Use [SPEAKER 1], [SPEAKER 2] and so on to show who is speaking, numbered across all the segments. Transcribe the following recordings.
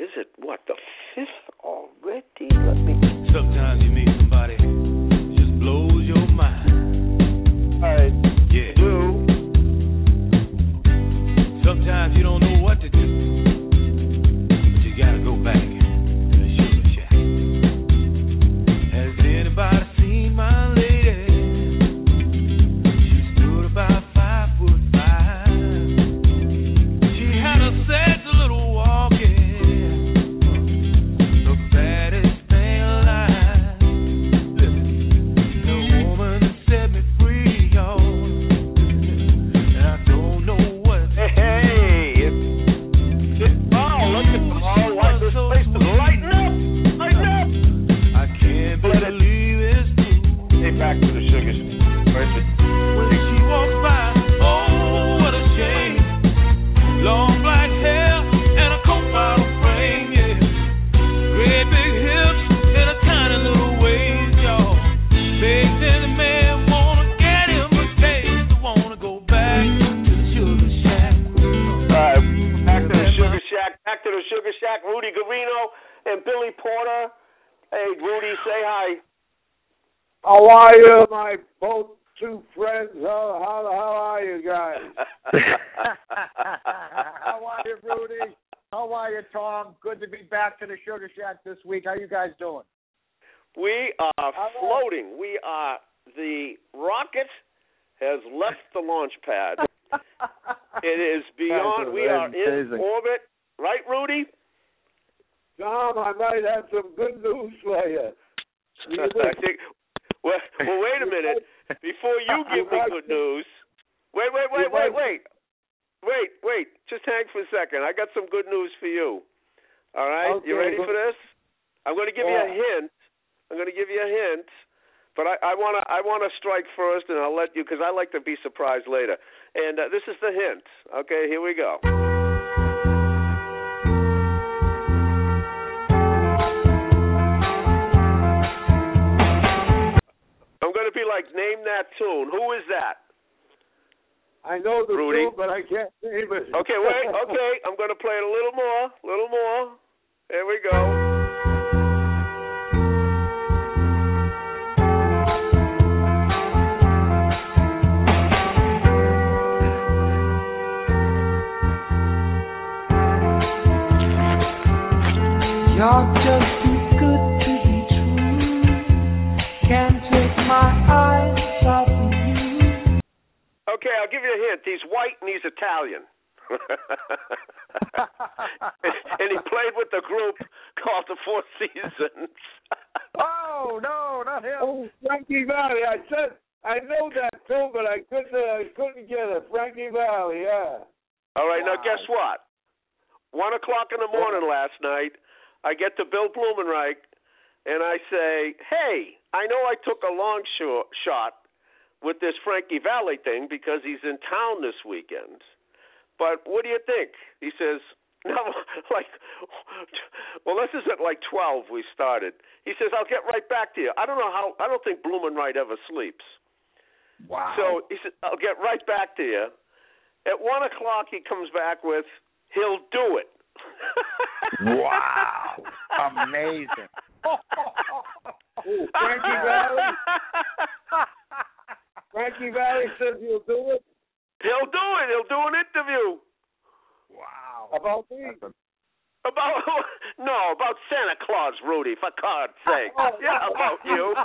[SPEAKER 1] Is it what the fifth already? Let me.
[SPEAKER 2] Sometimes you meet somebody just blows your mind.
[SPEAKER 1] I
[SPEAKER 2] Yeah.
[SPEAKER 1] do.
[SPEAKER 2] Sometimes you don't know to the sugar shack.
[SPEAKER 1] Rudy Guarino and Billy Porter. Hey, Rudy, say hi.
[SPEAKER 3] How are you, my both two friends? How how the hell are you guys? how are you, Rudy? How are you, Tom? Good to be back to the Sugar Shack this week. How you guys doing?
[SPEAKER 1] We are floating. We are the rocket has left the launch pad. It is beyond. We are in orbit, right, Rudy?
[SPEAKER 3] Tom, I might have some good news for you.
[SPEAKER 1] I think. Well, well, wait a minute. Before you give me good news, wait, wait, wait, wait, wait, wait, wait. Just hang for a second. I got some good news for you. All right, you ready for this? I'm going to give you a hint. I'm going to give you a hint, but I, I want to I want to strike first, and I'll let you because I like to be surprised later. And uh, this is the hint. Okay, here we go. I'm going to be like, name that tune. Who is that?
[SPEAKER 3] I know the
[SPEAKER 1] Rudy?
[SPEAKER 3] truth, but I can't name it.
[SPEAKER 1] Okay, wait. Okay, I'm going to play it a little more. A little more. Here we go.
[SPEAKER 4] You're just
[SPEAKER 1] Okay, I'll give you a hint. He's white and he's Italian. and he played with the group called the Four Seasons.
[SPEAKER 3] Oh no, not him. Oh, Frankie Valli. I said I know that too, but I couldn't. Uh, I couldn't get it. Frankie Valli. Yeah.
[SPEAKER 1] All right, now guess what? One o'clock in the morning last night, I get to Bill Blumenreich and I say, "Hey, I know I took a long shot shot with this Frankie Valli thing because he's in town this weekend. But what do you think?" He says, "No, like, well, this is at like twelve. We started." He says, "I'll get right back to you." I don't know how. I don't think Blumenreich ever sleeps.
[SPEAKER 3] Wow.
[SPEAKER 1] So he said, I'll get right back to you. At one o'clock, he comes back with, he'll do it.
[SPEAKER 3] Wow. Amazing. Ooh, Frankie Valli. Frankie Valli says he'll do it.
[SPEAKER 1] He'll do it. He'll do an interview
[SPEAKER 3] Wow. About me.
[SPEAKER 1] about no about Santa Claus, Rudy. For God's sake, yeah, about you.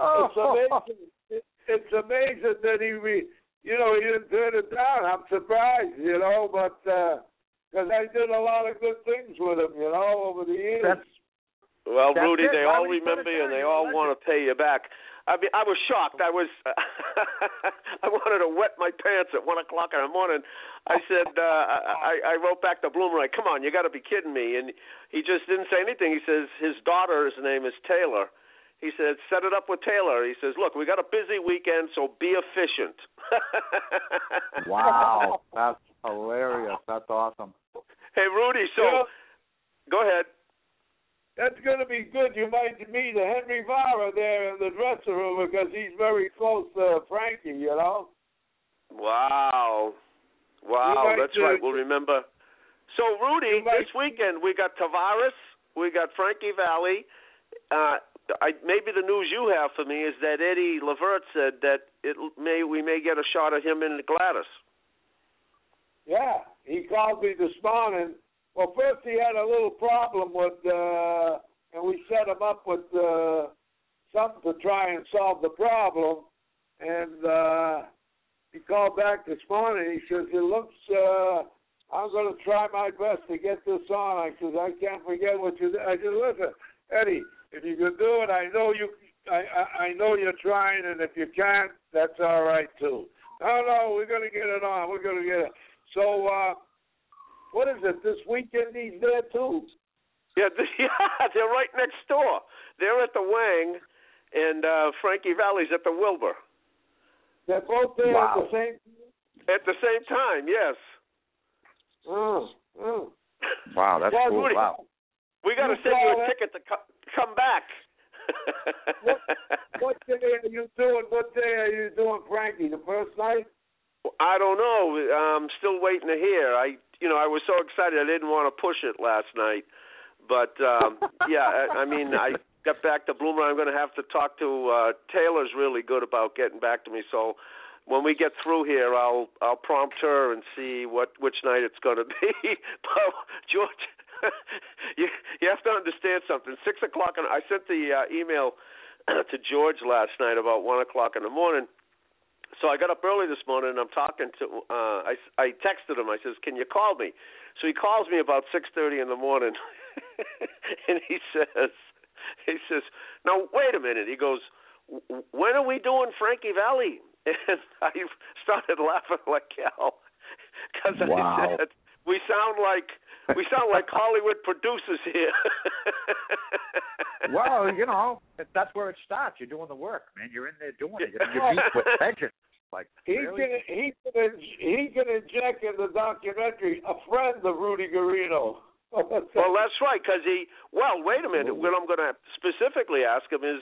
[SPEAKER 1] Oh.
[SPEAKER 3] It's amazing. It, it's amazing that he, re, you know, he didn't turn it down. I'm surprised, you know, but uh, because I did a lot of good things with him, you know, over the years.
[SPEAKER 5] That's
[SPEAKER 1] Well,
[SPEAKER 5] That's
[SPEAKER 1] Rudy,
[SPEAKER 5] it.
[SPEAKER 1] they
[SPEAKER 5] Why
[SPEAKER 1] all
[SPEAKER 5] would he put
[SPEAKER 1] remember you and they all want to pay you back. I mean, I was shocked. I was, I wanted to wet my pants at one o'clock in the morning. I said, uh, I, I wrote back to Bloomer, like, "Come on, you got to be kidding me!" And he just didn't say anything. He says his daughter's name is Taylor. He said, "Set it up with Taylor." He says, "Look, we got a busy weekend, so be efficient."
[SPEAKER 5] Wow, that's hilarious. That's awesome.
[SPEAKER 1] Hey, Rudy. So,
[SPEAKER 3] You know,
[SPEAKER 1] go ahead.
[SPEAKER 3] That's going to be good. You might meet the Henry Vara there in the dressing room because he's very close to Frankie, you know?
[SPEAKER 1] Wow. Wow, that's right. We'll remember. So, Rudy,
[SPEAKER 3] might-
[SPEAKER 1] this weekend we got Tavares, we got Frankie Valli. Uh, I, maybe the news you have for me is that Eddie Levert said that it may we may get a shot of him in Gladys.
[SPEAKER 3] Yeah, he called me this morning. Well, first he had a little problem with, uh, and we set him up with uh, something to try and solve the problem. And uh, he called back this morning. He says, "It looks. Uh, I'm going to try my best to get this on." I says, "I can't forget what you." Did. I said, "Listen, Eddie, if you can do it, I know you. I, I I know you're trying, and if you can't, that's all right too." No, no, we're going to get it on. We're going to get it. So, uh, what is it? This weekend he's there too.
[SPEAKER 1] Yeah, th- yeah, they're right next door. They're at the Wang, and uh, Frankie Valli's at the Wilbur
[SPEAKER 3] They're both there
[SPEAKER 5] Wow.
[SPEAKER 3] at the same.
[SPEAKER 1] at the same time. Yes.
[SPEAKER 3] Oh, oh.
[SPEAKER 5] Wow, that's
[SPEAKER 3] Well,
[SPEAKER 5] cool.
[SPEAKER 1] Rudy,
[SPEAKER 5] Wow.
[SPEAKER 1] We got to send you a
[SPEAKER 3] it.
[SPEAKER 1] ticket to co- come back.
[SPEAKER 3] What, what day are you doing? What day are you doing, Frankie? The first night?
[SPEAKER 1] I don't know. I'm still waiting to hear. I, you know, I was so excited I didn't want to push it last night, but um yeah, I, I mean, I got back to Bloomer. I'm going to have to talk to uh Taylor's really good about getting back to me. So when we get through here, I'll I'll prompt her and see what which night it's going to be. but George, you you have to understand something. Six o'clock, and I sent the uh, email to George last night about one o'clock in the morning. So I got up early this morning and I'm talking to uh I I texted him. I says, "Can you call me?" So he calls me about 6:30 in the morning. and he says he says, "Now wait a minute." He goes, "When are we doing Frankie Valli?" And I started laughing like hell cuz
[SPEAKER 5] Wow.
[SPEAKER 1] I said, "We sound like we sound like Hollywood producers here."
[SPEAKER 5] well, you know, that's where it starts. You're doing the work, man. You're in there doing it. You're, beat with. Like
[SPEAKER 3] He
[SPEAKER 5] really?
[SPEAKER 3] can he can he can inject in the documentary a friend of Rudy Guarino.
[SPEAKER 1] Well, that's right, because he. Well, wait a minute. What I'm going to specifically ask him is,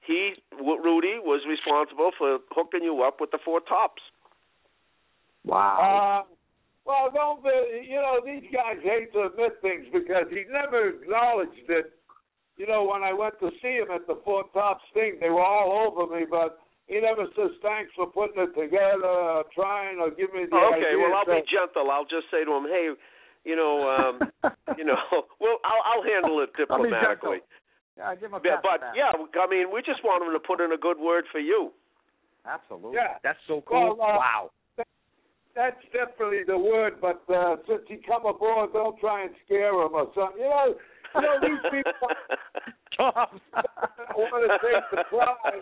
[SPEAKER 1] he Rudy was responsible for hooking you up with the four tops.
[SPEAKER 5] Wow.
[SPEAKER 3] Uh, well, don't be, you know these guys hate to admit things because he never acknowledged it. You know, when I went to see him at the Four Tops thing, they were all over me, but he never says thanks for putting it together, or trying, or give me the
[SPEAKER 1] okay,
[SPEAKER 3] idea.
[SPEAKER 1] well I'll be gentle. I'll just say to him, hey, you know, um, you know, well I'll I'll handle it diplomatically.
[SPEAKER 5] gentle. Yeah, give him a
[SPEAKER 1] Yeah,
[SPEAKER 5] pat on
[SPEAKER 1] but
[SPEAKER 5] back.
[SPEAKER 1] yeah, I mean, we just want him to put in a good word for you.
[SPEAKER 5] absolutely.
[SPEAKER 3] Yeah.
[SPEAKER 5] That's so cool.
[SPEAKER 3] Well, uh,
[SPEAKER 5] wow.
[SPEAKER 3] That's definitely the word, but uh, since he come aboard, don't try and scare him or something. You know, you know these people
[SPEAKER 5] Tom.
[SPEAKER 3] want to take the pride.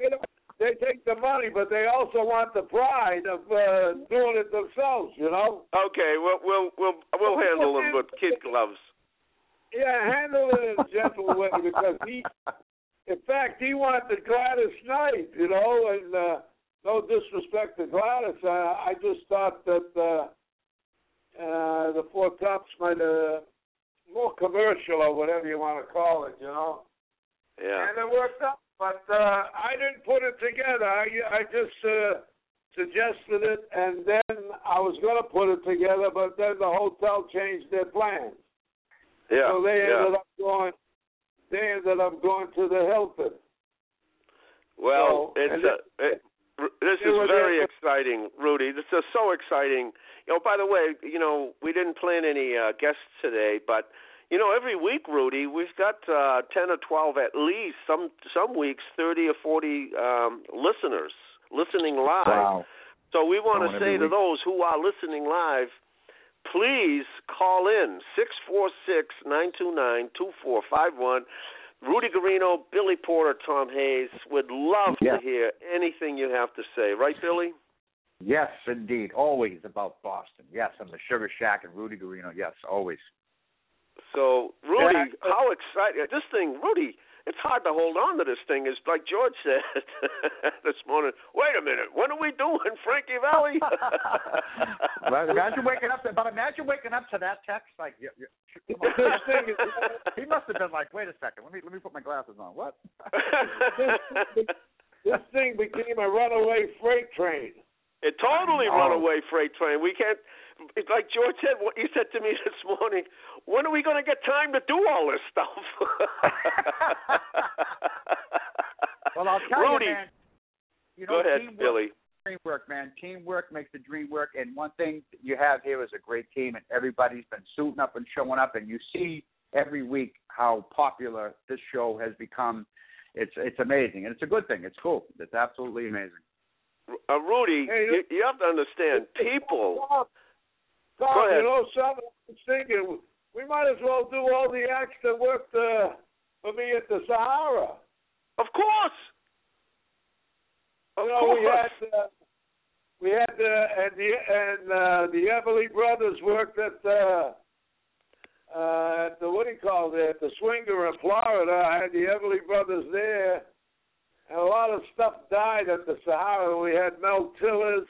[SPEAKER 3] You know, they take the money, but they also want the pride of uh, doing it themselves. You know.
[SPEAKER 1] Okay, we'll we'll we'll we'll handle them with kid gloves.
[SPEAKER 3] Yeah, handle it in a gentle way because he, in fact, he wanted Gladys Knight. You know, and uh, no disrespect to Gladys, uh, I just thought that uh, uh, the Four Tops might uh, more commercial or whatever you want to call it. You know.
[SPEAKER 1] Yeah.
[SPEAKER 3] And it worked out. But uh, I didn't put it together. I, I just uh, suggested it, and then I was going to put it together, but then the hotel changed their plans.
[SPEAKER 1] Yeah.
[SPEAKER 3] so they
[SPEAKER 1] yeah.
[SPEAKER 3] ended up going. They ended up going to the Hilton.
[SPEAKER 1] Well,
[SPEAKER 3] So,
[SPEAKER 1] it's a, it, this is very exciting, Rudy. This is so exciting. You know, by the way, you know, we didn't plan any uh, guests today, but you know, every week, Rudy, we've got uh, ten or twelve at least. Some some weeks, thirty or forty um, listeners listening live.
[SPEAKER 5] Wow.
[SPEAKER 1] So we want to say to
[SPEAKER 5] week.
[SPEAKER 1] those who are listening live, please call in six four six nine two nine two four five one. Rudy Guarino, Billy Porter, Tom Hayes would love
[SPEAKER 5] Yeah.
[SPEAKER 1] to hear anything you have to say. Right, Billy?
[SPEAKER 5] Yes, indeed. Always about Boston. Yes, and the Sugar Shack and Rudy Guarino. Yes, always.
[SPEAKER 1] So, Rudy,
[SPEAKER 5] Yeah.
[SPEAKER 1] how excited! This thing, Rudy, it's hard to hold on to this thing. Is like George said this morning. Wait a minute, what are we doing, Frankie Valli?
[SPEAKER 5] Well, imagine waking up to, but imagine waking up to that text like you, you.
[SPEAKER 3] This thing is
[SPEAKER 5] he must have been like, wait a second, let me let me put my glasses on. What?
[SPEAKER 3] this thing became a runaway freight train.
[SPEAKER 1] It totally
[SPEAKER 5] Oh.
[SPEAKER 1] runaway freight train. We can't. It's like George said. What you said to me this morning. When are we going to get time to do all this stuff?
[SPEAKER 5] well, I'll tell
[SPEAKER 1] Rudy,
[SPEAKER 5] you, man. You
[SPEAKER 1] go
[SPEAKER 5] know,
[SPEAKER 1] ahead,
[SPEAKER 5] teamwork,
[SPEAKER 1] Billy.
[SPEAKER 5] Teamwork, man. Teamwork makes the dream work. And one thing you have here is a great team, and everybody's been suiting up and showing up, and you see every week how popular this show has become. It's it's amazing, and it's a good thing. It's cool. It's absolutely amazing.
[SPEAKER 1] Uh, Rudy, you, you have to understand. People.
[SPEAKER 3] Tom, Tom,
[SPEAKER 1] Go ahead.
[SPEAKER 3] you know something? I was thinking we might as well do all the acts that worked uh, for me at the Sahara.
[SPEAKER 1] Of course. Of
[SPEAKER 3] you know,
[SPEAKER 1] course.
[SPEAKER 3] we had uh, we had uh, and the and uh, the Everly brothers worked at uh, uh, at the what do you call it? At the Swinger in Florida. I had the Everly brothers there, and a lot of stuff died at the Sahara. We had Mel Tillis,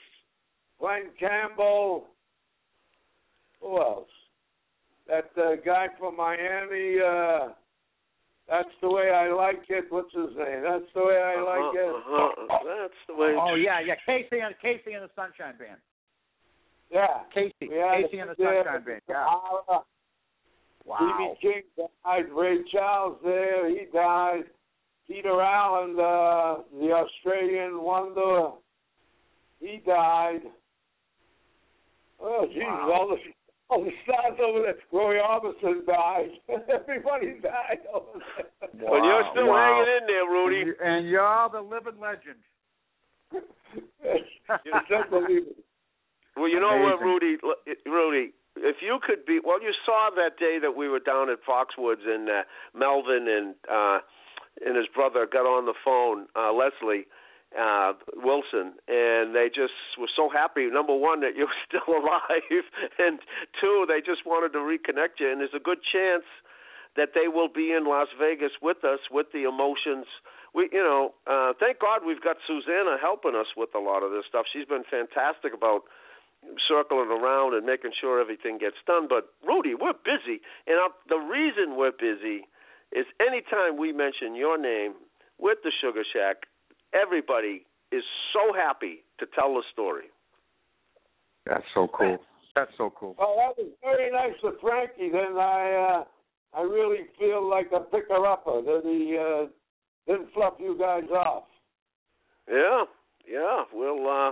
[SPEAKER 3] Glen Campbell. Who else? That uh, guy from Miami. Uh, that's the way I like it. What's his name? That's the way I like it.
[SPEAKER 1] Uh-huh. That's the way.
[SPEAKER 5] Oh yeah, yeah. KC and KC and the Sunshine Band.
[SPEAKER 3] Yeah. KC,
[SPEAKER 5] KC and the
[SPEAKER 3] there,
[SPEAKER 5] Sunshine Band. Yeah.
[SPEAKER 3] Sahara.
[SPEAKER 5] Wow.
[SPEAKER 3] B.B. King died. Ray Charles there, he died. Peter Allen, uh, the Australian wonder, he died. Oh, Jesus,
[SPEAKER 5] Wow.
[SPEAKER 3] all the all the stars over there. Roy Orbison died. Everybody died over there.
[SPEAKER 1] But you're still
[SPEAKER 5] Wow.
[SPEAKER 1] hanging in there, Rudy.
[SPEAKER 5] And, you, and you're the living legend.
[SPEAKER 3] it's unbelievable.
[SPEAKER 1] Well, you know what, Rudy? Rudy, if you could be, well, you saw that day that we were down at Foxwoods and uh, Melvin and uh, and his brother got on the phone, uh, Leslie uh, Wilson, and they just were so happy. Number one, that you're still alive, and two, they just wanted to reconnect you. And there's a good chance that they will be in Las Vegas with us with the emotions. We, you know, uh, thank God we've got Susanna helping us with a lot of this stuff. She's been fantastic about circling around and making sure everything gets done. But Rudy, we're busy, and uh, the reason we're busy is anytime we mention your name with the Sugar Shack, everybody is so happy to tell the story.
[SPEAKER 5] That's so cool. That's so cool.
[SPEAKER 3] Well, that was very nice of Frankie. Then I, uh, I really feel like a picker upper that he uh, didn't fluff you guys off.
[SPEAKER 1] Yeah, yeah. Well, uh,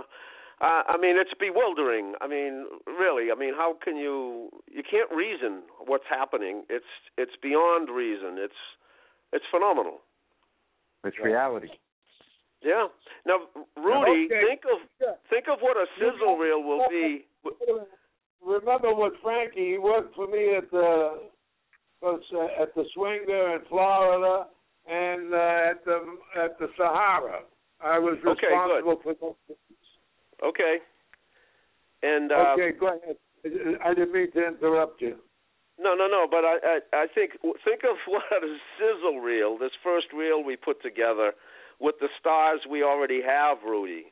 [SPEAKER 1] uh, I mean, it's bewildering. I mean, really. I mean, how can you? You can't reason what's happening. It's it's beyond reason. It's it's phenomenal.
[SPEAKER 5] It's reality.
[SPEAKER 1] Yeah. Now, Rudy,
[SPEAKER 3] Okay.
[SPEAKER 1] think of think of what a sizzle reel will be.
[SPEAKER 3] Remember what Frankie? He worked for me at the uh, at the Swinger in Florida and uh, at the at the Sahara. I was
[SPEAKER 1] Okay, good.
[SPEAKER 3] responsible for those.
[SPEAKER 1] Okay. And uh,
[SPEAKER 3] Okay, go ahead. I didn't mean to interrupt you.
[SPEAKER 1] No, no, no. But I, I, I think think of what a sizzle reel. This first reel we put together with the stars we already have, Rudy.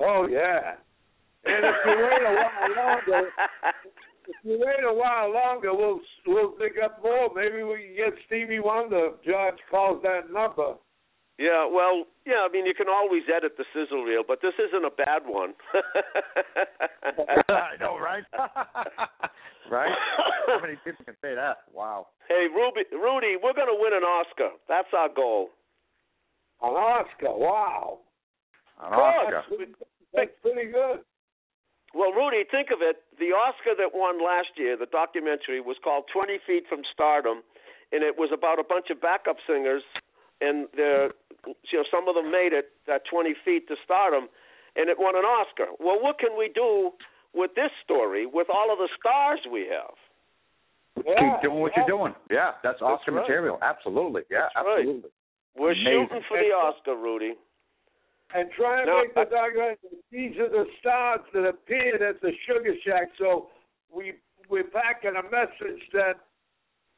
[SPEAKER 3] Oh yeah. And if you wait a while longer, if you wait a while longer, we'll we'll pick up more. Maybe we can get Stevie Wonder. if George calls that number.
[SPEAKER 1] Yeah, well, yeah. I mean, you can always edit the sizzle reel, but this isn't a bad one.
[SPEAKER 5] I know, right? right? How many people can say that? Wow.
[SPEAKER 1] Hey, Ruby, Rudy, we're going to win an Oscar. That's our goal.
[SPEAKER 3] An Oscar. Wow.
[SPEAKER 5] An Oscar.
[SPEAKER 3] That's, that's pretty good.
[SPEAKER 1] Well, Rudy, think of it. The Oscar that won last year, the documentary, was called 20 Feet from Stardom, and it was about a bunch of backup singers, and they're, you know, some of them made it that 20 feet to stardom, and it won an Oscar. Well, what can we do with this story with all of the stars we have.
[SPEAKER 3] Yeah,
[SPEAKER 5] Keep doing what
[SPEAKER 3] yeah.
[SPEAKER 5] you're doing. Yeah, that's Oscar
[SPEAKER 1] right.
[SPEAKER 5] material. Absolutely. Yeah,
[SPEAKER 1] That's right.
[SPEAKER 5] Absolutely.
[SPEAKER 1] We're
[SPEAKER 5] Amazing.
[SPEAKER 1] shooting for the Oscar, Rudy.
[SPEAKER 3] and try and
[SPEAKER 1] No,
[SPEAKER 3] make the
[SPEAKER 1] I-
[SPEAKER 3] document. These are the stars that appeared at the Sugar Shack. So we we're packing a message that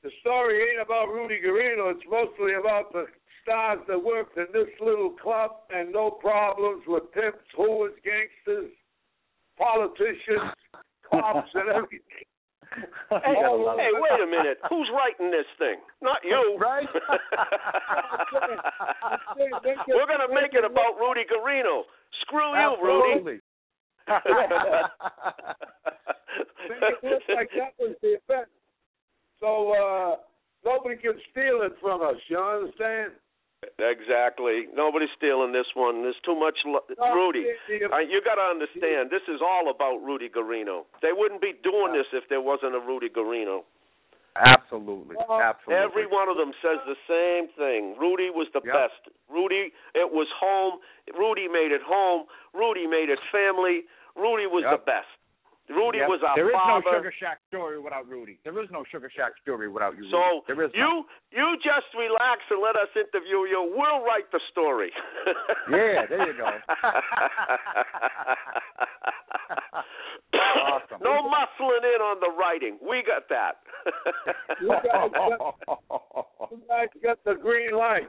[SPEAKER 3] the story ain't about Rudy Guarino. It's mostly about the stars that worked in this little club and no problems with pimps, whores, gangsters, politicians, cops, and everything.
[SPEAKER 1] Hey, wait a minute. Who's writing this thing? Not you.
[SPEAKER 5] Right?
[SPEAKER 1] We're going to make it about Rudy Guarino. Screw you, Rudy.
[SPEAKER 5] Absolutely.
[SPEAKER 3] It look like that was the event. So uh, nobody can steal it from us. You understand?
[SPEAKER 1] Exactly. Nobody's stealing this one. There's too much. Lo-
[SPEAKER 3] No,
[SPEAKER 1] Rudy,
[SPEAKER 3] the- the-
[SPEAKER 1] uh, you got to understand. This is all about Rudy Guarino. They wouldn't be doing this if there wasn't a Rudy Guarino.
[SPEAKER 5] Absolutely. Absolutely.
[SPEAKER 1] Every one of them says the same thing. Rudy was the
[SPEAKER 5] Yep.
[SPEAKER 1] best. Rudy, it was home. Rudy made it home. Rudy made it family. Rudy was
[SPEAKER 5] Yep.
[SPEAKER 1] the best. Rudy
[SPEAKER 5] Yep.
[SPEAKER 1] was our
[SPEAKER 5] There is
[SPEAKER 1] father.
[SPEAKER 5] no Sugar Shack story without Rudy. There is no Sugar Shack story without you.
[SPEAKER 1] So
[SPEAKER 5] Rudy. there is
[SPEAKER 1] you you just relax and let us interview you. We'll write the story.
[SPEAKER 5] Yeah, there you go. Awesome.
[SPEAKER 1] No muscling in on the writing. We got that.
[SPEAKER 3] You guys got, you guys got the green light.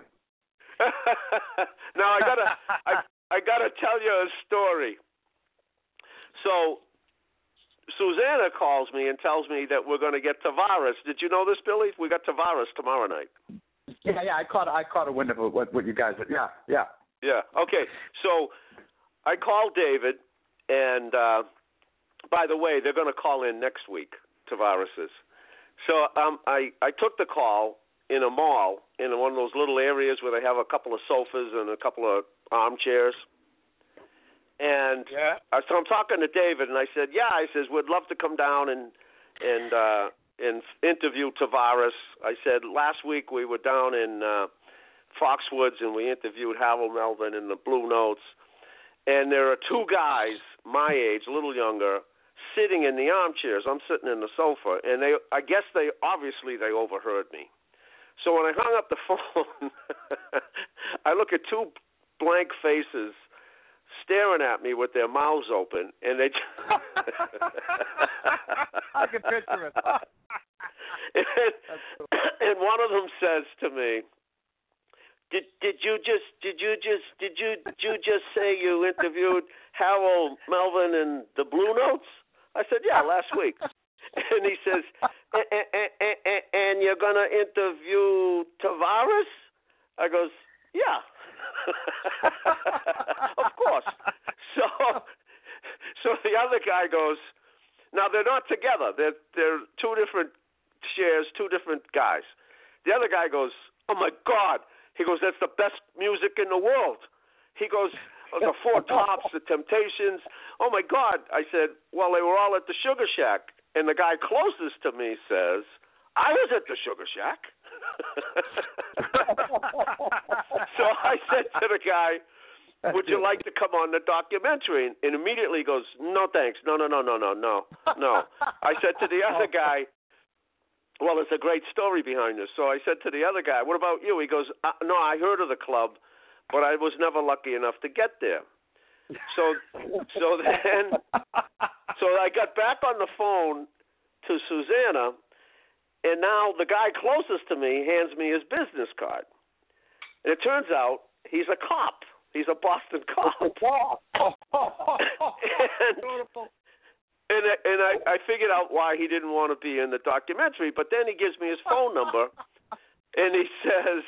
[SPEAKER 1] now I gotta I I gotta tell you a story. So Susanna calls me and tells me that we're going to get Tavares. Did you know this, Billy? We got Tavares tomorrow night.
[SPEAKER 5] Yeah, yeah. I caught I caught a wind of what what you guys. Yeah, yeah.
[SPEAKER 1] Yeah. Okay. So I called David, and uh, by the way, they're going to call in next week. Tavares is. So um, I I took the call in a mall in one of those little areas where they have a couple of sofas and a couple of armchairs. And
[SPEAKER 3] Yeah.
[SPEAKER 1] uh, so I'm talking to David, and I said, "Yeah," I says, "We'd love to come down and and uh, and interview Tavares." I said, "Last week we were down in uh, Foxwoods and we interviewed Harold Melvin in the Blue Notes, and there are two guys my age, a little younger, sitting in the armchairs. I'm sitting in the sofa, and they, I guess they obviously they overheard me. So when I hung up the phone, I look at two blank faces staring at me with their mouths open, and they.
[SPEAKER 5] Just I can picture it.
[SPEAKER 1] and, and one of them says to me, "Did did you just did you just did you did you just say you interviewed Harold Melvin and the Blue Notes?" I said, "Yeah, last week." And he says, "A- a- a- a- a- "And you're gonna interview Tavares?" I goes, "Yeah." of course. So, so the other guy goes. Now they're not together. They're they're two different shares, two different guys. The other guy goes, "Oh my God!" He goes, "That's the best music in the world." He goes, oh, "The Four Tops, the Temptations." Oh my God! I said, "Well, they were all at the Sugar Shack." And the guy closest to me says, "I was at the Sugar Shack." So I said to the guy, would you like to come on the documentary? And immediately he goes, no thanks. No, no, no, no, no, no, no. I said to the other guy, well, there's a great story behind this. So I said to the other guy, what about you? He goes, uh, no, I heard of the club, but I was never lucky enough to get there. So, so then, so I got back on the phone to Susanna, and now the guy closest to me hands me his business card. And it turns out he's a cop. He's a Boston cop. and and, I- and I, I figured out why he didn't want to be in the documentary. But then he gives me his phone number, and he says,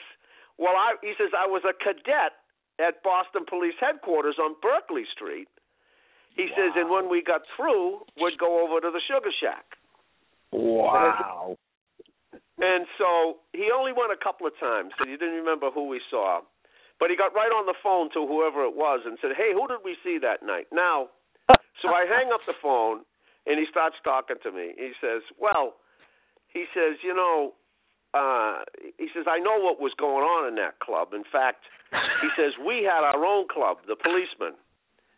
[SPEAKER 1] "Well, I," he says, "I was a cadet at Boston Police Headquarters on Berkeley Street." He says, and when we got through, we'd go over to the Sugar Shack.
[SPEAKER 5] Wow.
[SPEAKER 1] And so he only went a couple of times, and he didn't remember who we saw. But he got right on the phone to whoever it was and said, "Hey, who did we see that night?" Now, so I hang up the phone, and he starts talking to me. He says, "Well," he says, "You know," uh, he says, "I know what was going on in that club. In fact, he says we had our own club, the policemen."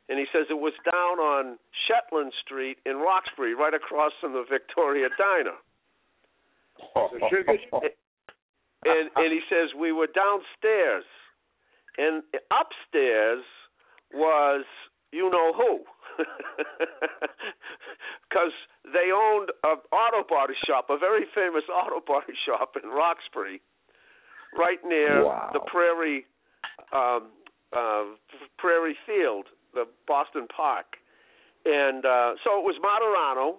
[SPEAKER 1] and he says it was down on Shetland Street in Roxbury, right across from the Victoria Diner. and and he says we were downstairs, and upstairs was you know who, because they owned an auto body shop, a very famous auto body shop in Roxbury, right near
[SPEAKER 5] Wow.
[SPEAKER 1] the Prairie um, uh, Prairie Field, the Boston Park, and uh, so it was Martorano,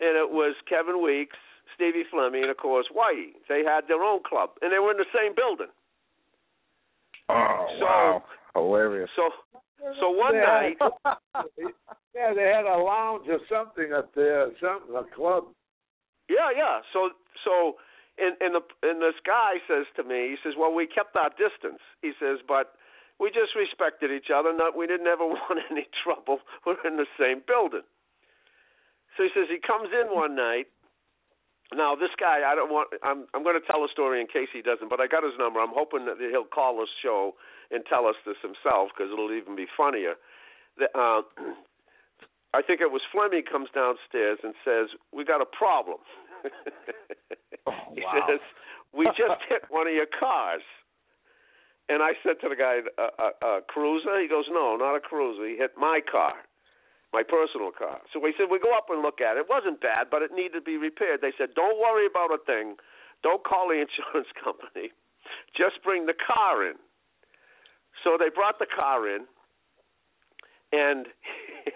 [SPEAKER 1] and it was Kevin Weeks, Stevie Flemmi, and of course Whitey. They had their own club, and they were in the same building.
[SPEAKER 5] Oh
[SPEAKER 1] So-
[SPEAKER 5] wow, hilarious.
[SPEAKER 1] So, so one
[SPEAKER 3] Yeah.
[SPEAKER 1] night,
[SPEAKER 3] Yeah, they had a lounge or something up there, something a club.
[SPEAKER 1] yeah, yeah. So, so, and and the and this guy says to me, he says, "Well, we kept our distance." He says, "But we just respected each other. Not we didn't ever want any trouble. We're in the same building." So he says he comes in one night. Now this guy, I don't want. I'm I'm going to tell a story in case he doesn't, but I got his number. I'm hoping that he'll call this show and tell us this himself because it'll even be funnier. The, uh, I think it was Flemmi comes downstairs and says, "We got a problem." he
[SPEAKER 5] wow.
[SPEAKER 1] says, "We just hit one of your cars." And I said to the guy, a, a, "A cruiser?" He goes, "No, not a cruiser. He hit my car, my personal car." So we said, "We go up and look at it. It wasn't bad, but it needed to be repaired." They said, "Don't worry about a thing. Don't call the insurance company. Just bring the car in." So they brought the car in, and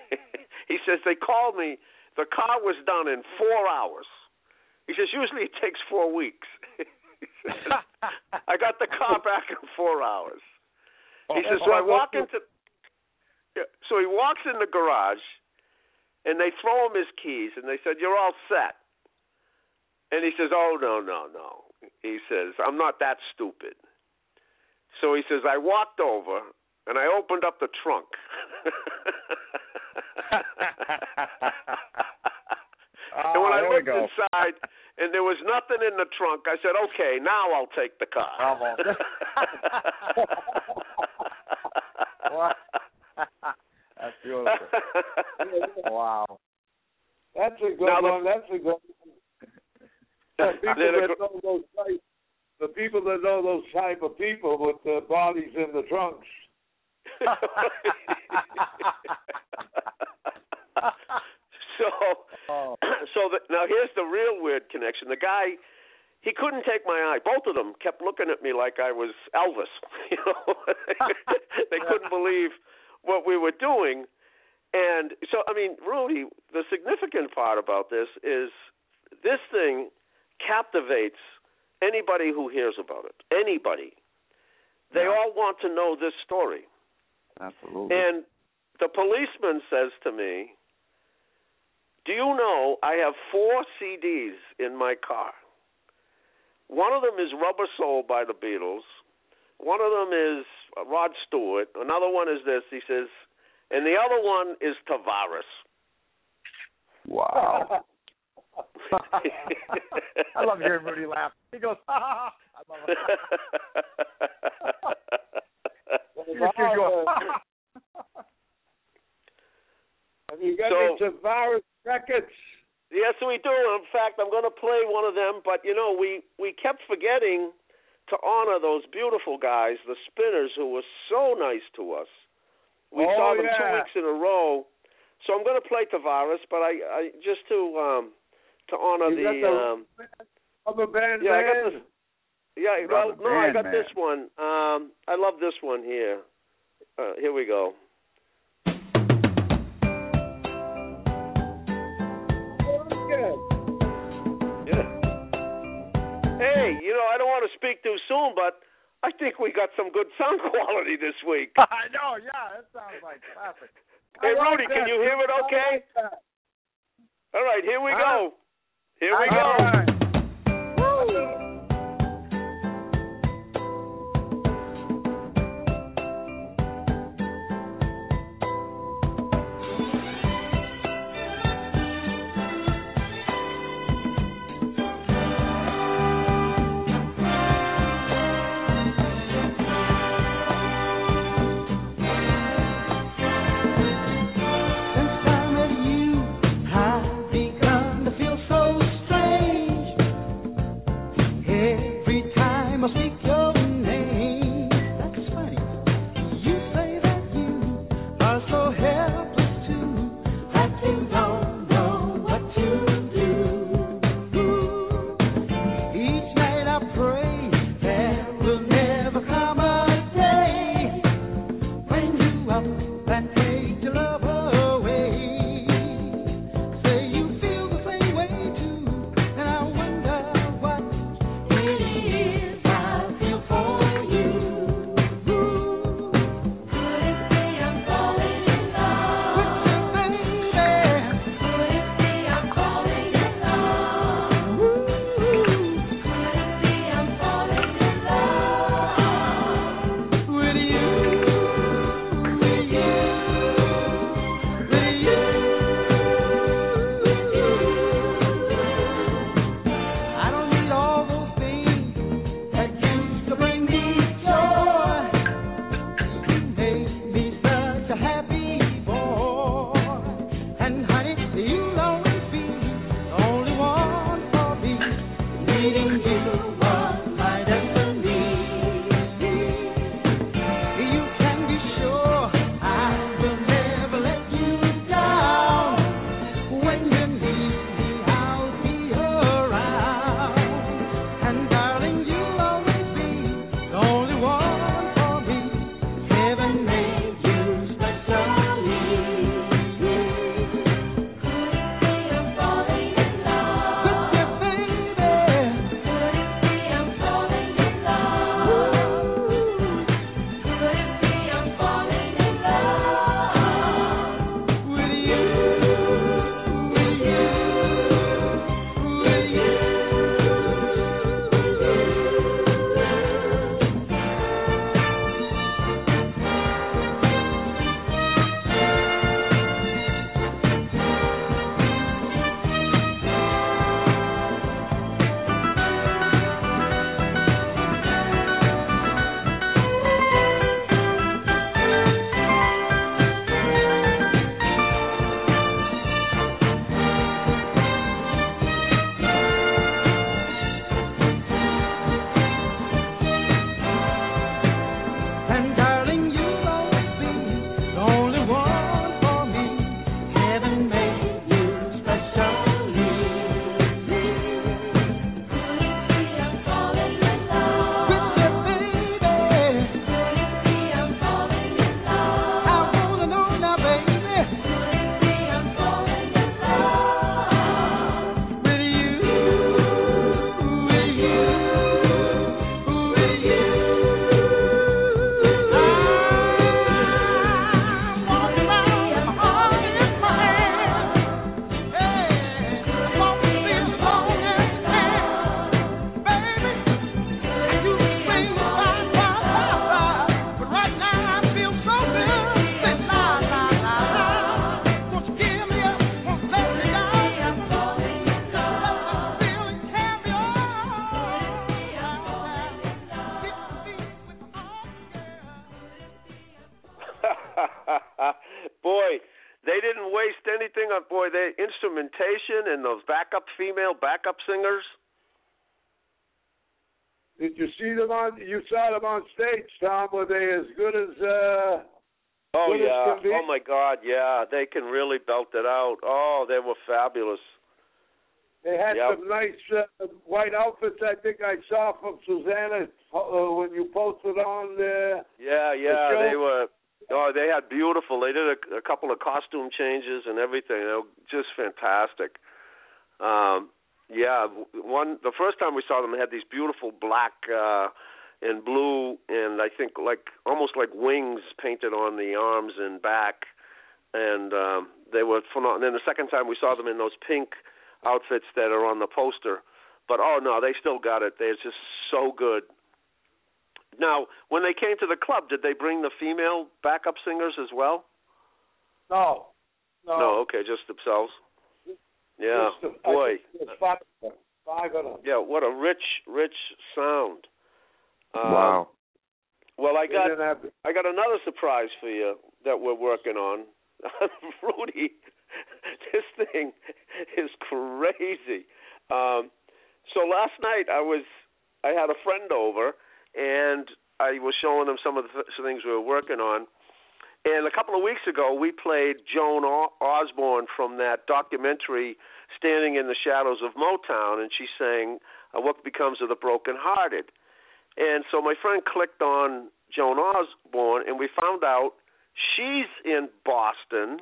[SPEAKER 1] he says they called me. The car was done in four hours. He says usually it takes four weeks. Says, I got the car back in four hours. Oh, he oh, says oh, so. I walk into. So he walks in the garage, and they throw him his keys, and they said you're all set. And he says, "Oh no, no, no." He says, "I'm not that stupid." So he says, "I walked over and I opened up the trunk." and when
[SPEAKER 5] Ah,
[SPEAKER 1] I looked inside and there was nothing in the trunk, I said, "Okay, now I'll take the car."
[SPEAKER 5] Bravo. What? That's beautiful. Wow.
[SPEAKER 3] That's a good
[SPEAKER 1] Now the-
[SPEAKER 3] one. That's a good one. The people that know those type, the people that know those type of people with the bodies in the trunks.
[SPEAKER 1] so
[SPEAKER 5] Oh.
[SPEAKER 1] so the, now here's the real weird connection. The guy he couldn't take my eye. Both of them kept looking at me like I was Elvis. You know, they couldn't believe what we were doing. And so, I mean, really, the significant part about this is this thing captivates anybody who hears about it. Anybody. They
[SPEAKER 5] Yeah.
[SPEAKER 1] all want to know this story.
[SPEAKER 5] Absolutely.
[SPEAKER 1] And the policeman says to me, Do you know I have four CDs in my car? One of them is Rubber Soul by the Beatles. One of them is Rod Stewart. Another one is this. He says, and the other one is Tavares.
[SPEAKER 5] wow. I love hearing Rudy laugh. He goes, ha ha ha. I love it. You just hear you go, ha, ha.
[SPEAKER 3] Have you got
[SPEAKER 1] So-
[SPEAKER 3] any Tavares records?
[SPEAKER 1] Yes, we do. In fact, I'm going to play one of them. But you know, we we kept forgetting to honor those beautiful guys, the Spinners, who were so nice to us. We
[SPEAKER 3] Oh,
[SPEAKER 1] saw them two weeks in a row. So I'm going to play Tavares, but I, I just to um to honor
[SPEAKER 3] You
[SPEAKER 1] the,
[SPEAKER 3] the
[SPEAKER 1] um
[SPEAKER 3] Rubber band
[SPEAKER 1] yeah, I got this. Yeah, well, no, I got
[SPEAKER 5] Man.
[SPEAKER 1] this one. Um, I love this one here. Uh, here we go. Yeah. Hey, you know, I don't want to speak too soon, but I think we got some good sound quality this week.
[SPEAKER 5] I know, yeah, that sounds like classic.
[SPEAKER 1] Hey,
[SPEAKER 3] like
[SPEAKER 1] Rudy, can you hear it okay?
[SPEAKER 3] like.
[SPEAKER 1] All right, here we
[SPEAKER 3] Huh?
[SPEAKER 1] go. Here we
[SPEAKER 3] All
[SPEAKER 1] go.
[SPEAKER 3] right.
[SPEAKER 1] Instrumentation and those backup female backup singers.
[SPEAKER 3] Did you see them on? You saw them on stage, Tom. Were they as good as? uh
[SPEAKER 1] Oh
[SPEAKER 3] good as
[SPEAKER 1] yeah.
[SPEAKER 3] be?
[SPEAKER 1] Oh my God, yeah. They can really belt it out. Oh, they were fabulous.
[SPEAKER 3] They had
[SPEAKER 1] Yep.
[SPEAKER 3] some nice uh, white outfits. I think I saw from Susanna uh, when you posted on there.
[SPEAKER 1] Yeah, yeah,
[SPEAKER 3] show?
[SPEAKER 1] they were. Oh, they had beautiful. They did a, a couple of costume changes and everything. They were just fantastic. Um, yeah, one the first time we saw them, they had these beautiful black uh, and blue, and I think like almost like wings painted on the arms and back, and um, they were phenomenal. And then the second time we saw them in those pink outfits that are on the poster. But oh no, they still got it. They're just so good. Now, when they came to the club, did they bring the female backup singers as well?
[SPEAKER 3] No, no,
[SPEAKER 1] No, okay, just themselves. Yeah,
[SPEAKER 3] Just the-
[SPEAKER 1] boy.
[SPEAKER 3] think five, of them. five of them.
[SPEAKER 1] Yeah, what a rich, rich sound. Um,
[SPEAKER 6] wow.
[SPEAKER 1] Well, I got
[SPEAKER 3] have
[SPEAKER 1] I got another surprise for you that we're working on. Rudy, this thing is crazy. Um, so last night I was I had a friend over and I was showing them some of the th- things we were working on. And a couple of weeks ago, we played Joan Osborne from that documentary "Standing in the Shadows of Motown," and she sang
[SPEAKER 7] uh, what becomes of the brokenhearted. And so my friend clicked on Joan Osborne, and we found out she's in Boston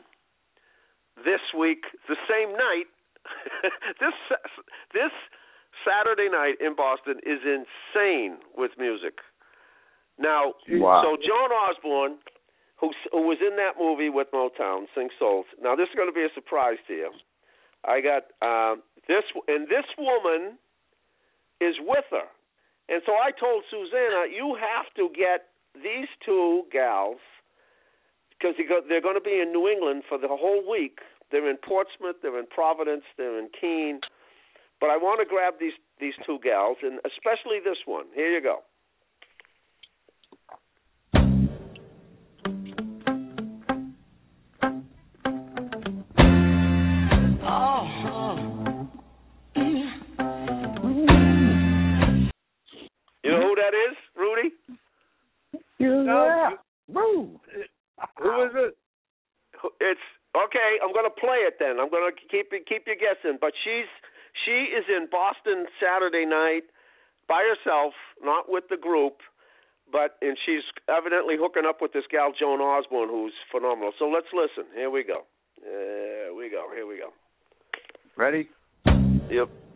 [SPEAKER 7] this week, the same night. this this Saturday night in Boston is insane with music. Now,
[SPEAKER 3] Wow.
[SPEAKER 7] so Joan Osborne, who who was in that movie with Motown, Sing Souls. Now this is going to be a surprise to you. I got um, this, and this woman is with her, and so I told Susanna, you have to get these two gals because they're going to be in New England for the whole week. They're in Portsmouth, they're in Providence, they're in Keene. But I want to grab these these two gals, and especially this one. Here you go. You know who that is, Rudy?
[SPEAKER 5] Move.
[SPEAKER 3] Who is it?
[SPEAKER 7] It's okay. I'm going to play it then. I'm going to keep keep you guessing. But she's she is in Boston Saturday night by herself, not with the group, but and she's evidently hooking up with this gal Joan Osborne, who's phenomenal. So let's listen. Here we go. Here we go. Here we go.
[SPEAKER 5] Ready?
[SPEAKER 7] Yep.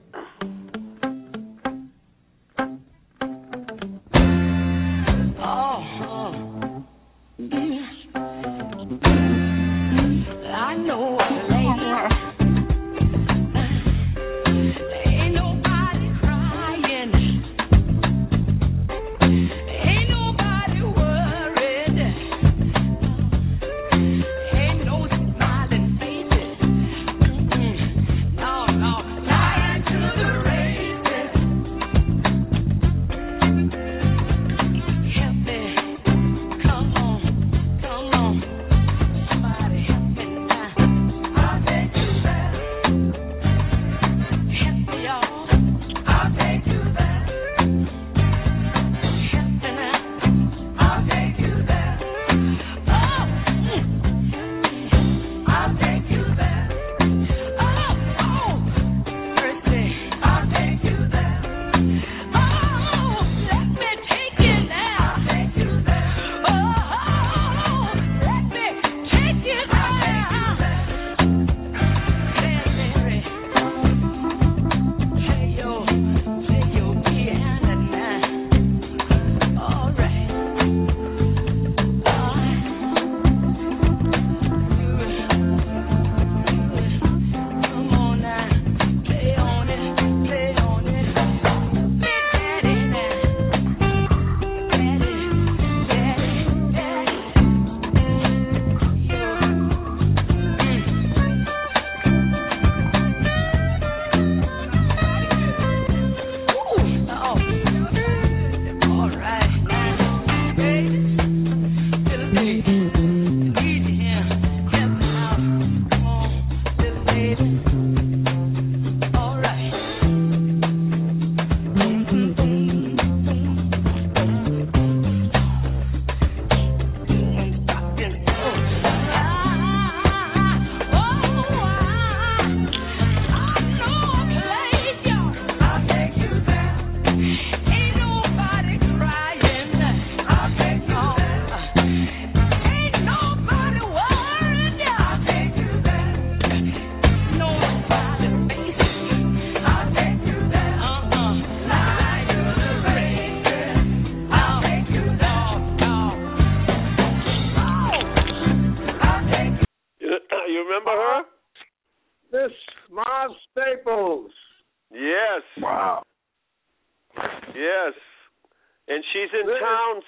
[SPEAKER 7] She's in town.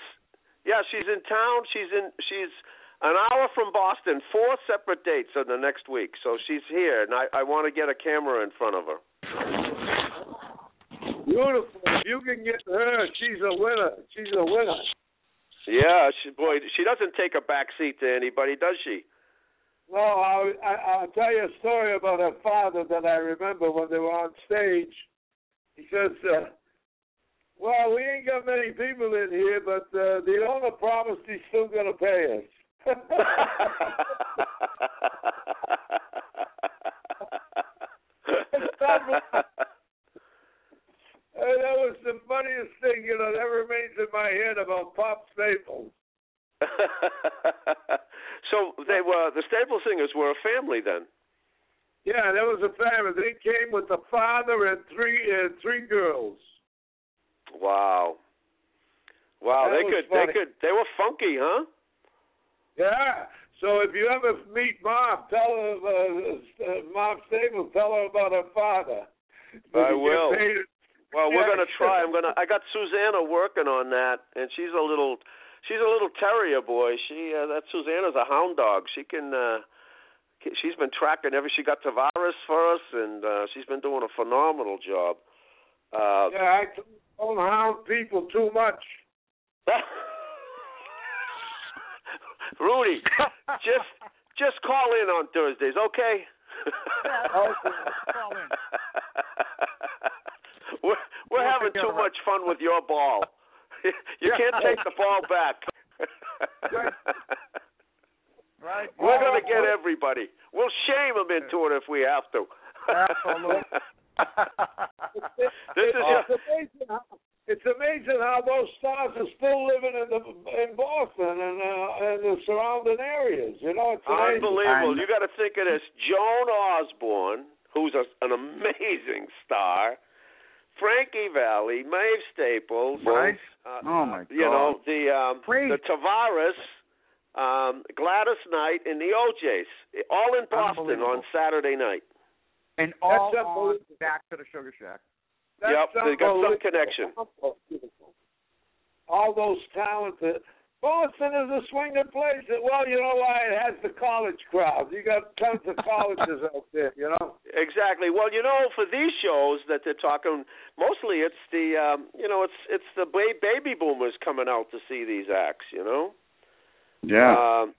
[SPEAKER 7] Yeah, she's in town. She's in she's an hour from Boston. Four separate dates on the next week. So she's here and I, I want to get a camera in front of her.
[SPEAKER 3] Beautiful. You can get her, she's a winner. She's a winner.
[SPEAKER 7] Yeah, she boy, she doesn't take a back seat to anybody, does she?
[SPEAKER 3] No, I, I, I'll tell you a story about her father that I remember when they were on stage. He says, uh, "Well, we ain't got many people in here, but uh, the owner promised he's still going to pay us." And that was the funniest thing, you know, that remains in my head about Pop Staples.
[SPEAKER 1] so they were the Staple Singers were a family then.
[SPEAKER 3] Yeah, there was a family. They came with the father and three uh, three girls.
[SPEAKER 1] Wow. Wow,
[SPEAKER 3] That
[SPEAKER 1] they could
[SPEAKER 3] funny.
[SPEAKER 1] they could they were funky, huh?
[SPEAKER 3] Yeah. So if you ever meet Mom, tell her uh, uh, Mom Staples, tell her about her father.
[SPEAKER 1] I will. Well, we're gonna try. I'm gonna. I got Susanna working on that, and she's a little, she's a little terrier boy. She uh, that Susanna's a hound dog. She can. uh She's been tracking every. She got Tavares for us, and uh she's been doing a phenomenal job. Uh
[SPEAKER 3] Yeah, I don't hound people too much.
[SPEAKER 1] Rudy, just just call in on Thursdays, okay?
[SPEAKER 5] call in.
[SPEAKER 1] we're we're
[SPEAKER 5] We'll
[SPEAKER 1] having too
[SPEAKER 5] care
[SPEAKER 1] much fun with your ball. you
[SPEAKER 5] Yeah.
[SPEAKER 1] can't take the ball back.
[SPEAKER 5] Right.
[SPEAKER 1] We're gonna get everybody. We'll shame them into it if we have to.
[SPEAKER 5] Absolutely.
[SPEAKER 1] This is
[SPEAKER 3] it's, amazing how, it's amazing how those stars are still living in the in Boston and uh, and the surrounding areas. You know, it's amazing.
[SPEAKER 1] unbelievable. You got to think of this: Joan Osborne, who's a, an amazing star. Frankie Valli, Mavis Staples,
[SPEAKER 5] Right.
[SPEAKER 1] Uh,
[SPEAKER 5] Oh, my God!
[SPEAKER 1] You know the um,
[SPEAKER 5] Great.
[SPEAKER 1] the Tavares, um, Gladys Knight, and the O'Jays, all in Boston on Saturday night.
[SPEAKER 5] And all
[SPEAKER 3] That's
[SPEAKER 5] on back to the Sugar Shack.
[SPEAKER 3] That's
[SPEAKER 1] Yep, they got some connection.
[SPEAKER 3] All those talented. Boston is a swinging place. Well, you know why? It has the college crowd. You got tons of colleges out there. You know.
[SPEAKER 1] Exactly. Well, you know, for these shows that they're talking, mostly it's the, um, you know, it's it's the baby boomers coming out to see these acts. You know. Yeah. Um,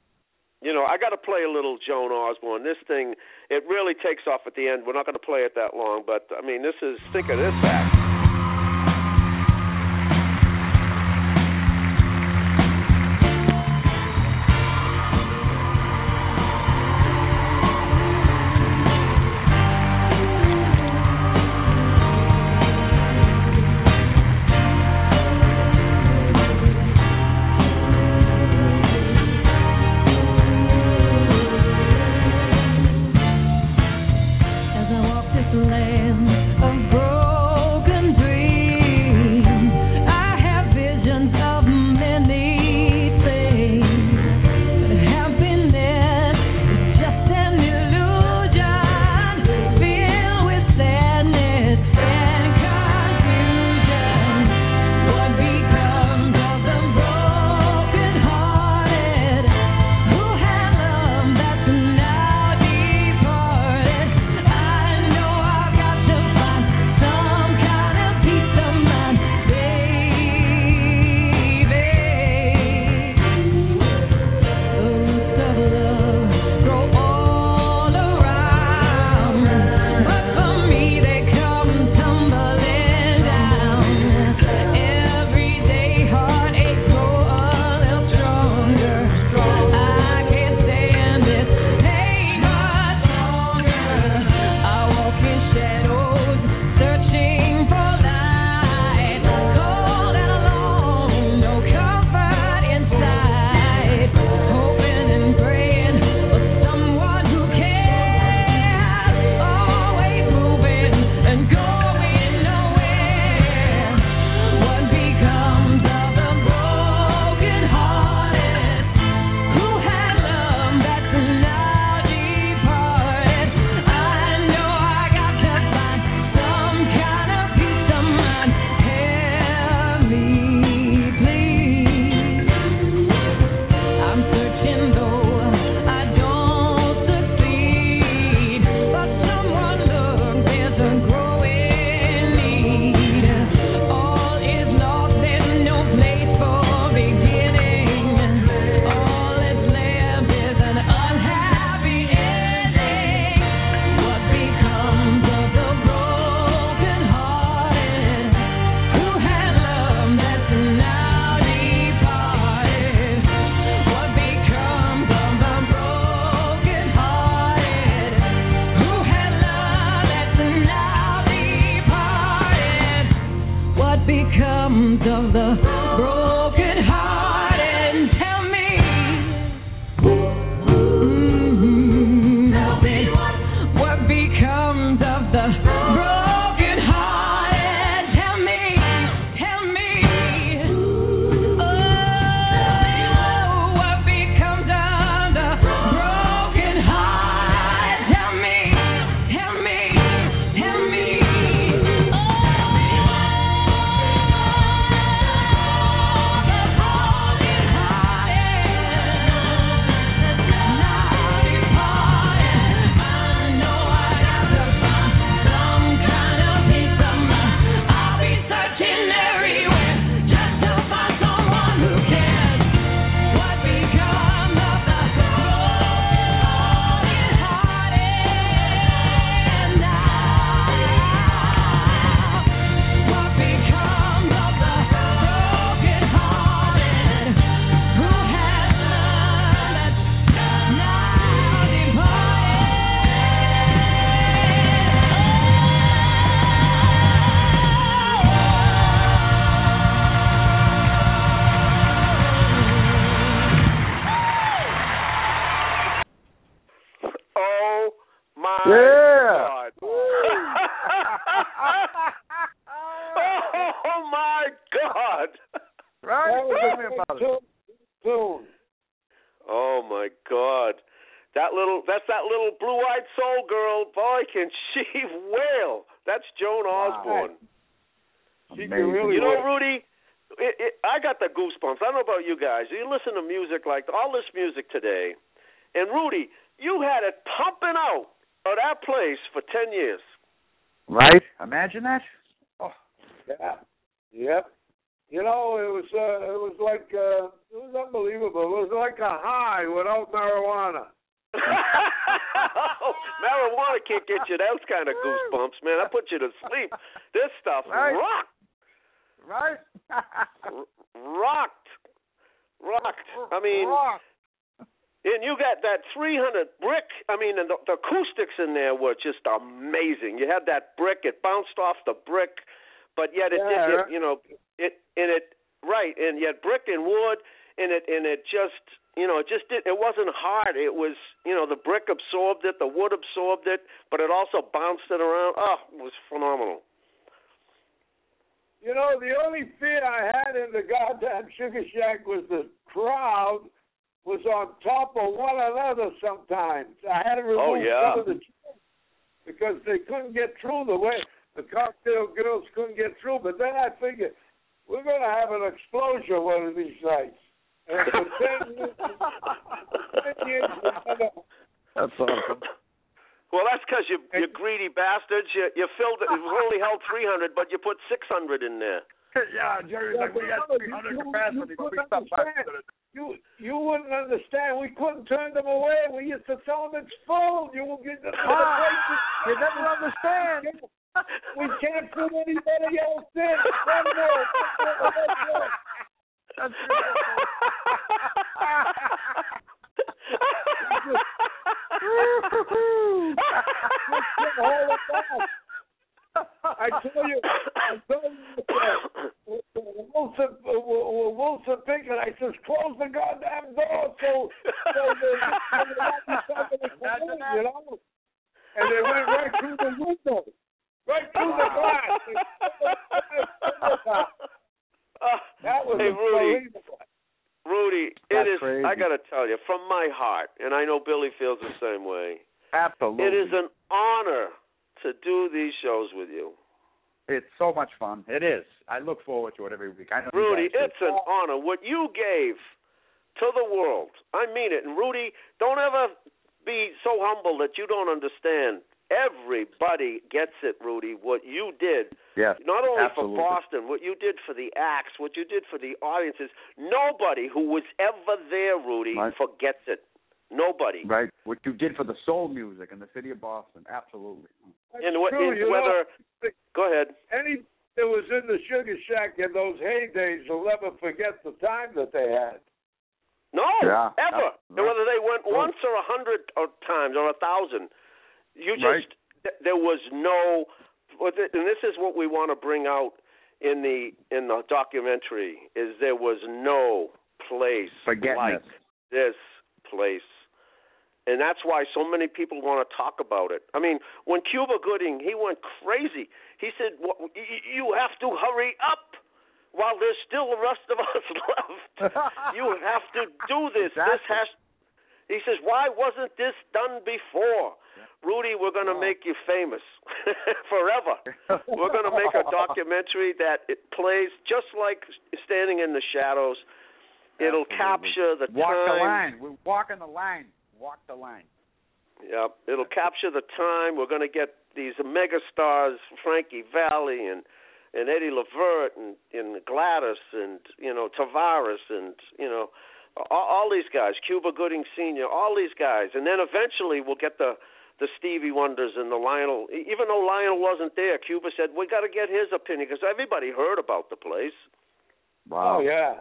[SPEAKER 1] you know, I got to play a little Joan Osborne. This thing, it really takes off at the end. We're not going to play it that long, but I mean, this is think of this act. Osborne.
[SPEAKER 3] She can
[SPEAKER 5] Amazing.
[SPEAKER 3] really
[SPEAKER 1] You know. Rudy, it, it, I got the goosebumps. I don't know about you guys. You listen to music like all this music today, and Rudy, you had it pumping out of that place for ten years.
[SPEAKER 5] Right? Imagine that. Oh,
[SPEAKER 3] Yeah. Yep. You know, it was uh, it was like uh, it was unbelievable. It was like a high without marijuana.
[SPEAKER 1] Marijuana can't get you those kind of goosebumps, man. I put you to sleep. This stuff
[SPEAKER 5] Right.
[SPEAKER 1] rocked,
[SPEAKER 5] right?
[SPEAKER 1] r- rocked, rocked. I mean,
[SPEAKER 5] Rock.
[SPEAKER 1] and you got that 300 brick. I mean, and the, the acoustics in there were just amazing. You had that brick; it bounced off the brick, but yet it
[SPEAKER 3] Yeah.
[SPEAKER 1] did. It, you know, it and it right, and yet brick and wood, and it and it just you know it just did. It wasn't hard. It was you know the brick absorbed it, the wood absorbed it, but it also bounced it around. Oh, it was phenomenal.
[SPEAKER 3] You know, the only fear I had in the goddamn Sugar Shack was the crowd was on top of one another sometimes. I had to remove
[SPEAKER 1] Oh, yeah.
[SPEAKER 3] some of the chairs because they couldn't get through the way the cocktail girls couldn't get through. But then I figured we're going to have an explosion one of these nights. And for ten years, ten years,
[SPEAKER 5] That's awesome.
[SPEAKER 1] Well, that's because you you greedy bastards. You you filled it. It only held 300, but you put 600 in there.
[SPEAKER 5] yeah, Jerry's like, we got 300 capacity, but we stopped by.
[SPEAKER 3] You you wouldn't understand. We couldn't turn them away. We used to tell them it's full. You will get the
[SPEAKER 5] Ah, you never understand.
[SPEAKER 3] We can't put anybody else in. One more. One more.
[SPEAKER 5] That's
[SPEAKER 3] Hold it back. I tell you, I tell you, Wilson, Wilson Pickett, I says, close the goddamn door so, so the, so there won't be somebody in, you know? And they went right through the window, right through the glass. That was
[SPEAKER 1] hey, Rudy. Rudy, it
[SPEAKER 5] That's
[SPEAKER 1] is.
[SPEAKER 5] crazy.
[SPEAKER 1] I got to tell you, from my heart, and I know Billy feels the same way.
[SPEAKER 5] Absolutely.
[SPEAKER 1] It is an honor to do these shows with you,
[SPEAKER 5] It's so much fun. It is. I look forward to it every week. I know
[SPEAKER 1] Rudy. It's an honor what you gave to the world. I mean it. And Rudy, don't ever be so humble that you don't understand. Everybody gets it, Rudy. What you did
[SPEAKER 5] do. Yes.
[SPEAKER 1] not only
[SPEAKER 5] absolutely.
[SPEAKER 1] for Boston, what you did for the acts, what you did for the audiences. Nobody who was ever there, Rudy,
[SPEAKER 5] Right.
[SPEAKER 1] forgets it. Nobody.
[SPEAKER 5] Right. What you did for the soul music in the city of Boston. Absolutely.
[SPEAKER 1] And what,
[SPEAKER 3] True,
[SPEAKER 1] and
[SPEAKER 3] you know,
[SPEAKER 1] whether, go ahead.
[SPEAKER 3] any that was in the Sugar Shack in those heydays will never forget the time that they had.
[SPEAKER 1] No,
[SPEAKER 5] Yeah.
[SPEAKER 1] ever.
[SPEAKER 5] Yeah.
[SPEAKER 1] And whether they went once or a hundred or times or a thousand, you just
[SPEAKER 5] Right.
[SPEAKER 1] th- there was no. And this is what we want to bring out in the in the documentary is there was no place like
[SPEAKER 5] this.
[SPEAKER 1] place. And that's why so many people want to talk about it. I mean, when Cuba Gooding, he went crazy. He said, "Wha- y- y- "You have to hurry up while there's still the rest of us left. you have to do this. This has." He says, "Why wasn't this done before?" Rudy, we're going to make you famous forever. We're going to make a documentary that it plays just like Standing in the Shadows. It'll
[SPEAKER 5] Absolutely.
[SPEAKER 1] capture the
[SPEAKER 5] Walk
[SPEAKER 1] time.
[SPEAKER 5] the line. We're walking the line. Walk the line.
[SPEAKER 1] Yep, it'll capture the time. We're going to get these mega stars, Frankie Valli and and Eddie Levert and and Gladys and you know Tavares and you know all, all these guys, Cuba Gooding Sr., all these guys, and then eventually we'll get the the Stevie Wonders and the Lionel. Even though Lionel wasn't there, Cuba said we got to get his opinion because everybody heard about the place.
[SPEAKER 3] Oh yeah.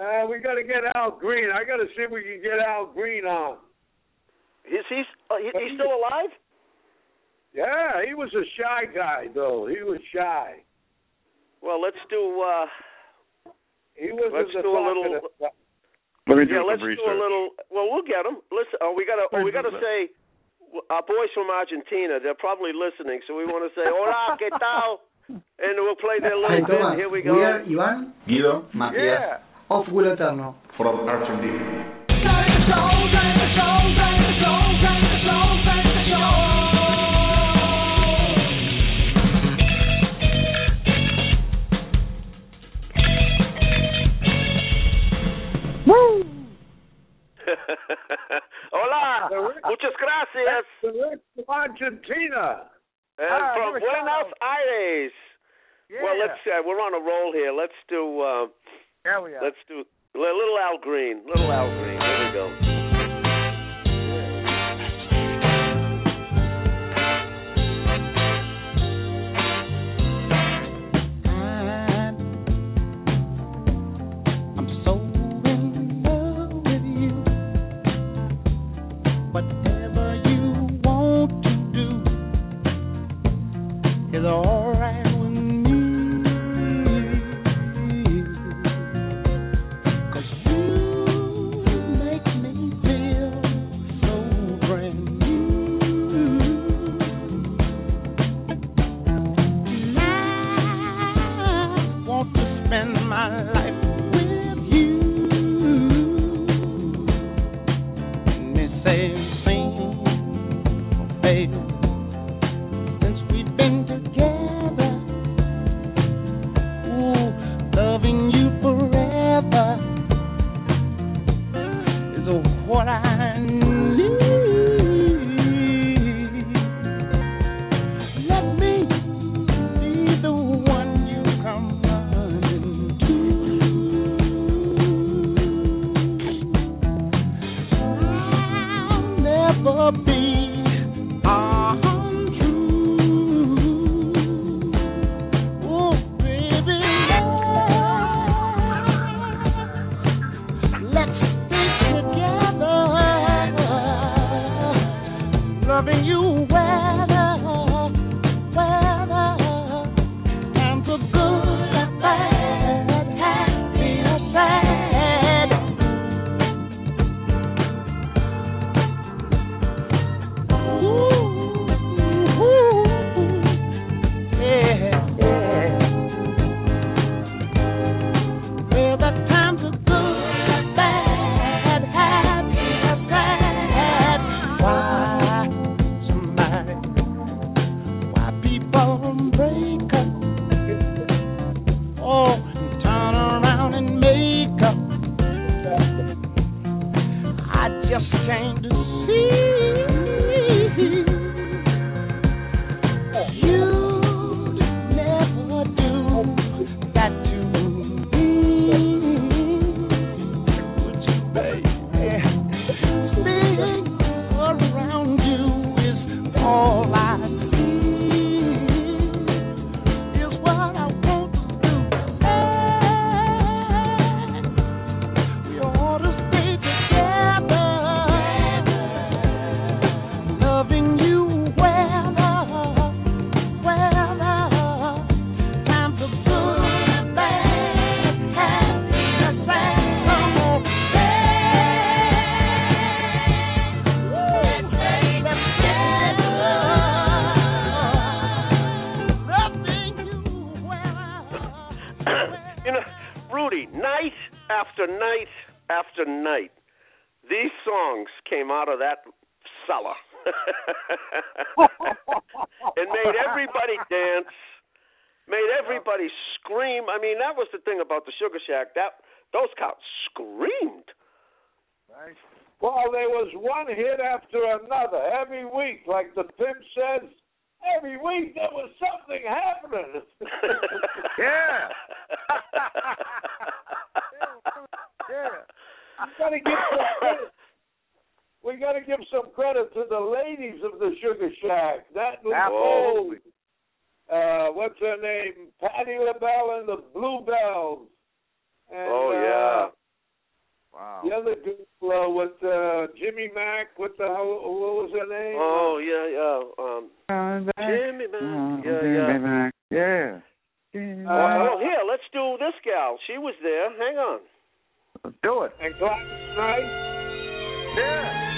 [SPEAKER 3] Uh, we got to get Al Green. I got to see if we can get Al Green on.
[SPEAKER 1] Is he's uh, he, he's still alive?
[SPEAKER 3] Yeah, he was a shy guy though. He was shy.
[SPEAKER 1] Well, let's do. uh
[SPEAKER 3] He wasn't
[SPEAKER 1] Let's do a little-
[SPEAKER 3] guy.
[SPEAKER 6] Let me do
[SPEAKER 1] yeah, let's
[SPEAKER 6] research.
[SPEAKER 1] do a little. Well, we'll get them. Listen, oh, we gotta. Oh, we gotta say, our boys from Argentina. They're probably listening, so we want to say, "Hola, qué tal?" And we'll play their little
[SPEAKER 8] Hey,
[SPEAKER 1] bit. Here we go.
[SPEAKER 8] we are Ivan
[SPEAKER 6] Guido
[SPEAKER 8] Matías of Will Eterno.
[SPEAKER 6] from Argentina.
[SPEAKER 1] Hola, muchas gracias.
[SPEAKER 3] From Argentina.
[SPEAKER 1] And
[SPEAKER 5] Ah,
[SPEAKER 1] from
[SPEAKER 5] here we go.
[SPEAKER 1] Buenos Aires.
[SPEAKER 5] Yeah.
[SPEAKER 1] Well, let's. Uh, we're on a roll here. Let's do. Uh,
[SPEAKER 5] There we are.
[SPEAKER 1] let's do a little Al Green. Little Al Green. Here we go.
[SPEAKER 3] than gotta give some. We gotta give some credit to the ladies of the Sugar Shack. That
[SPEAKER 9] Absolutely.
[SPEAKER 3] uh, what's her name? Patty LaBelle and the Bluebells. And,
[SPEAKER 1] oh yeah.
[SPEAKER 3] uh,
[SPEAKER 9] Wow.
[SPEAKER 3] The other girl uh, with uh, Jimmy Mack. What the hell? What was her name?
[SPEAKER 1] Oh yeah, yeah. Um, Jimmy Mack. Yeah, yeah.
[SPEAKER 9] Yeah.
[SPEAKER 1] Oh, oh, here, let's do this gal. She was there. Hang on.
[SPEAKER 9] Let's do it.
[SPEAKER 3] And Gladys Knight.
[SPEAKER 9] Yeah.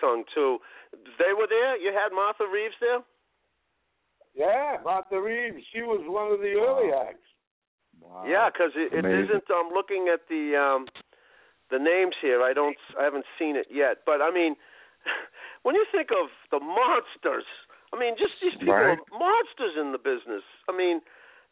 [SPEAKER 1] Tongue too. They were there. You had Martha Reeves there.
[SPEAKER 3] Yeah, Martha Reeves. She was one of the early acts.
[SPEAKER 9] Wow.
[SPEAKER 1] Yeah, because it, it
[SPEAKER 9] Amazing.
[SPEAKER 1] isn't. I'm looking at the um the names here. I don't. I haven't seen it yet. But I mean, when you think of the monsters, I mean, just these people
[SPEAKER 9] Right.
[SPEAKER 1] are monsters in the business. I mean,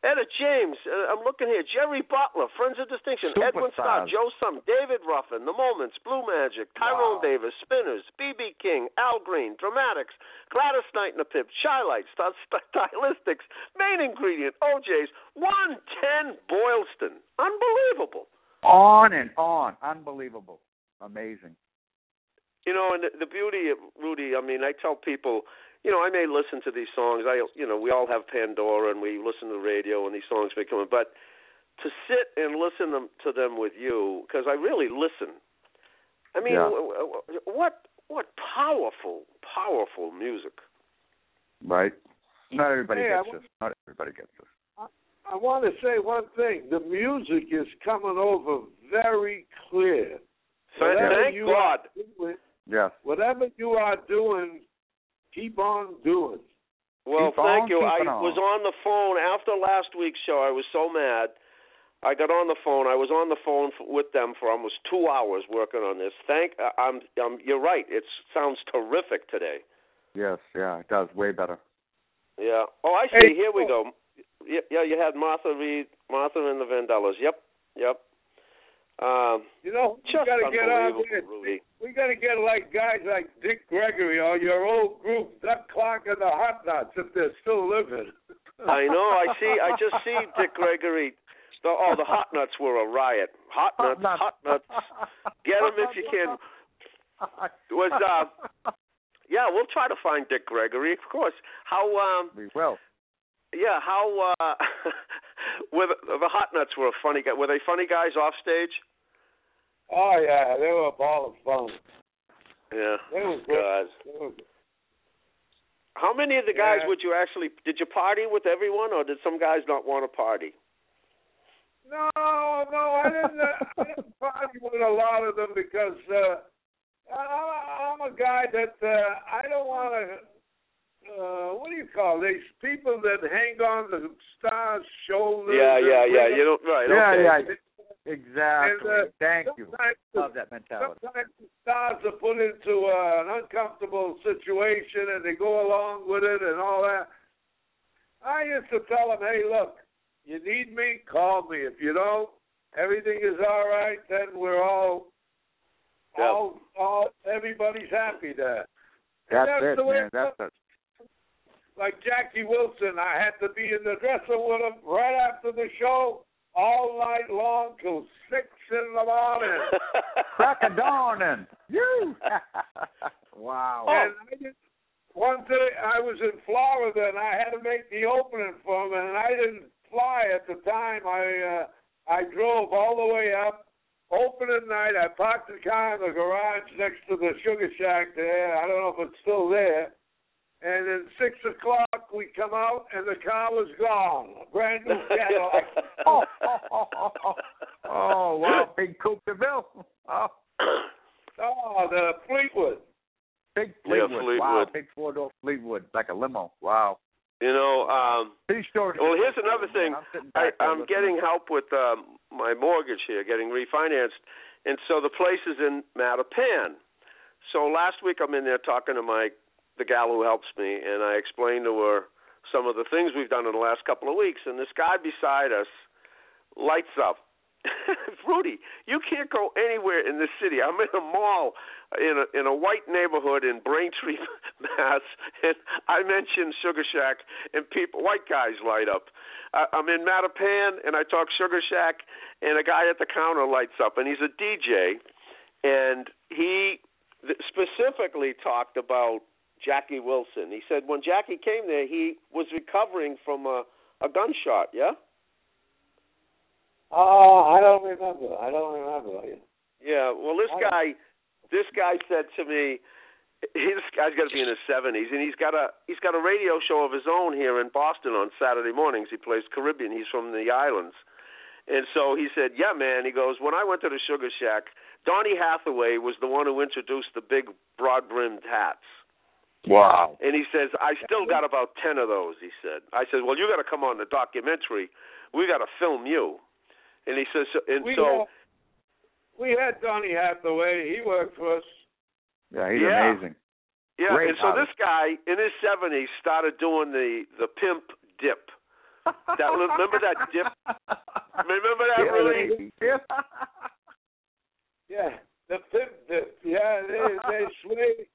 [SPEAKER 1] Etta James. Uh, I'm looking here. Jerry Butler, Friends of Distinction. Edwin Starr,
[SPEAKER 9] Superstars.
[SPEAKER 1] Joe Sum, David Ruffin, The Moments, Blue Magic, Tyrone
[SPEAKER 9] Wow.
[SPEAKER 1] Davis, Spinners, B.B. King, Al Green, Dramatics, Gladys Knight and the Pips, Chi-Lites, St- St- Stylistics, Main Ingredient, O'Jays, 110 Boylston. Unbelievable.
[SPEAKER 9] On and on. Unbelievable. Amazing.
[SPEAKER 1] You know, and the, the beauty of Rudy, I mean, I tell people, you know, I may listen to these songs. I, you know, we all have Pandora and we listen to the radio and these songs may come in, but to sit and listen them, to them with you, because I really listen. I mean,
[SPEAKER 5] Yeah.
[SPEAKER 1] w- w- what what powerful, powerful music.
[SPEAKER 5] Right. Not everybody
[SPEAKER 3] Hey,
[SPEAKER 5] gets
[SPEAKER 3] wa-
[SPEAKER 5] this. Not everybody gets this.
[SPEAKER 3] I want to say one thing. The music is coming over very clear.
[SPEAKER 1] Thank,
[SPEAKER 3] Whatever
[SPEAKER 1] thank
[SPEAKER 3] you
[SPEAKER 1] God.
[SPEAKER 3] are doing,
[SPEAKER 5] Yes.
[SPEAKER 3] whatever you are doing, keep on doing.
[SPEAKER 1] Well,
[SPEAKER 5] Keep
[SPEAKER 1] thank
[SPEAKER 5] on
[SPEAKER 1] you. I
[SPEAKER 5] on.
[SPEAKER 1] was on the phone after last week's show. I was so mad. I got on the phone. I was on the phone f with them for almost two hours working on this. Thank. uh, I'm. I'm. You're right. It sounds terrific today.
[SPEAKER 5] Yes. Yeah. It does. Way better.
[SPEAKER 1] Yeah. Oh, I see.
[SPEAKER 3] Hey,
[SPEAKER 1] Here we
[SPEAKER 3] oh.
[SPEAKER 1] go. Yeah, yeah. You had Martha Reed, Martha and the Vandellas. Yep. Yep. Um,
[SPEAKER 3] You know, we
[SPEAKER 1] just
[SPEAKER 3] got to get on
[SPEAKER 1] unbelievable,
[SPEAKER 3] there.
[SPEAKER 1] Rudy.
[SPEAKER 3] We got to get like guys like Dick Gregory or your old group, Doug Clark and the Hot Nuts, if they're still living.
[SPEAKER 1] I know. I see. I just see Dick Gregory. The, oh, the hot nuts were a riot. Hot nuts. Hot nuts. Get them if you can. Was uh, yeah. We'll try to find Dick Gregory, of course. How um,
[SPEAKER 5] We will.
[SPEAKER 1] yeah. How uh, were the, the hot nuts were a funny guy. Were they funny guys off stage?
[SPEAKER 3] Oh yeah, they were a ball of fun.
[SPEAKER 1] Yeah.
[SPEAKER 3] They. They were-
[SPEAKER 1] How many of the guys
[SPEAKER 3] Yeah.
[SPEAKER 1] would you actually? Did you party with everyone, or did some guys not want to party?
[SPEAKER 3] No, no, I didn't. Uh, I didn't party with a lot of them because uh, I, I'm a guy that uh, I don't want to. Uh, what do you call these people that hang on the stars' shoulders?
[SPEAKER 1] Yeah, yeah, yeah. You don't right.
[SPEAKER 5] yeah.
[SPEAKER 1] okay.
[SPEAKER 5] Yeah. Exactly.
[SPEAKER 3] And, uh,
[SPEAKER 5] Thank you.
[SPEAKER 3] the-
[SPEAKER 5] Love that mentality.
[SPEAKER 3] Sometimes the stars are put into uh, an uncomfortable situation and they go along with it and all that. I used to tell them, hey, look, you need me, call me. If you don't, everything is all right, then we're all,
[SPEAKER 1] Yeah.
[SPEAKER 3] all, all, everybody's happy there.
[SPEAKER 5] That's,
[SPEAKER 3] that's
[SPEAKER 5] it,
[SPEAKER 3] the way
[SPEAKER 5] man. That's it.
[SPEAKER 3] Like Jackie Wilson, I had to be in the dressing with him right after the show, all night long till six in the morning.
[SPEAKER 5] Crack a dawn and you. wow.
[SPEAKER 3] And I did, one day I was in Florida and I had to make the opening for him, and I didn't fly at the time. I uh, I drove all the way up. Opening night, I parked the car in the garage next to the Sugar Shack there. I don't know if it's still there. And then six o'clock, we come out and the car was gone, brand new Cadillac.
[SPEAKER 5] oh, oh, oh wow. Big Coupe de Ville. Oh,
[SPEAKER 3] oh, the Fleetwood.
[SPEAKER 5] big
[SPEAKER 1] Yeah,
[SPEAKER 5] Fleetwood. Wow. Big four door Fleetwood. Like a limo. Wow.
[SPEAKER 1] You know, um,
[SPEAKER 5] stories.
[SPEAKER 1] well, here's another thing.
[SPEAKER 5] I'm,
[SPEAKER 1] I, I'm getting help with um, my mortgage here, getting refinanced, and so the place is in Mattapan. So last week I'm in there talking to my the gal who helps me, and I explained to her some of the things we've done in the last couple of weeks. And this guy beside us lights up. Rudy, you can't go anywhere in this city. I'm in a mall in a in a white neighborhood in Braintree, Mass, and I mentioned Sugar Shack, and people, white guys light up. I, I'm in Mattapan, and I talk Sugar Shack, and a guy at the counter lights up, and he's a DJ, and he specifically talked about Jackie Wilson. He said when Jackie came there, he was recovering from a a gunshot. Yeah.
[SPEAKER 3] Oh, I don't remember. I don't remember.
[SPEAKER 1] Yeah, well, this guy, this guy said to me, this guy's got to be in his seventies, and he's got a he's got a radio show of his own here in Boston on Saturday mornings. He plays Caribbean. He's from the islands, and so he said, "Yeah, man." He goes, "When I went to the Sugar Shack, Donny Hathaway was the one who introduced the big broad brimmed hats."
[SPEAKER 5] Wow.
[SPEAKER 1] And he says, I still got about 10 of those, he said. I said, well, you got to come on the documentary. We got to film you. And he says, so, and
[SPEAKER 3] We
[SPEAKER 1] so,
[SPEAKER 3] had, we had Donny Hathaway. He worked for us.
[SPEAKER 5] Yeah, he's
[SPEAKER 1] Yeah.
[SPEAKER 5] amazing.
[SPEAKER 1] yeah,
[SPEAKER 5] Great
[SPEAKER 1] and so
[SPEAKER 5] artist.
[SPEAKER 1] this guy in his 70s started doing the, the pimp dip. That remember that dip? Remember that, really?
[SPEAKER 5] Yeah.
[SPEAKER 3] Yeah, the pimp dip. Yeah, they they sway,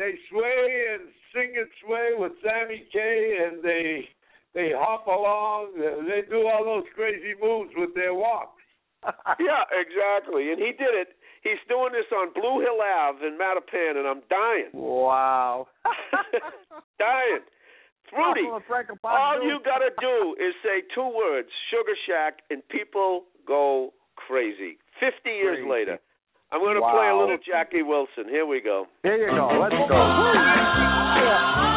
[SPEAKER 3] they sway and sing and sway with Sammy Kaye, and they they hop along. They do all those crazy moves with their walk.
[SPEAKER 1] yeah, exactly. And he did it. He's doing this on Blue Hill Ave in Mattapan, and I'm dying.
[SPEAKER 10] Wow.
[SPEAKER 1] dying. Rudy, all you gotta do is say two words, Sugar Shack, and people go crazy. Fifty years
[SPEAKER 10] Crazy.
[SPEAKER 1] later. I'm gonna play a little Jackie Wilson. Here we go.
[SPEAKER 10] Here you go. Let's go.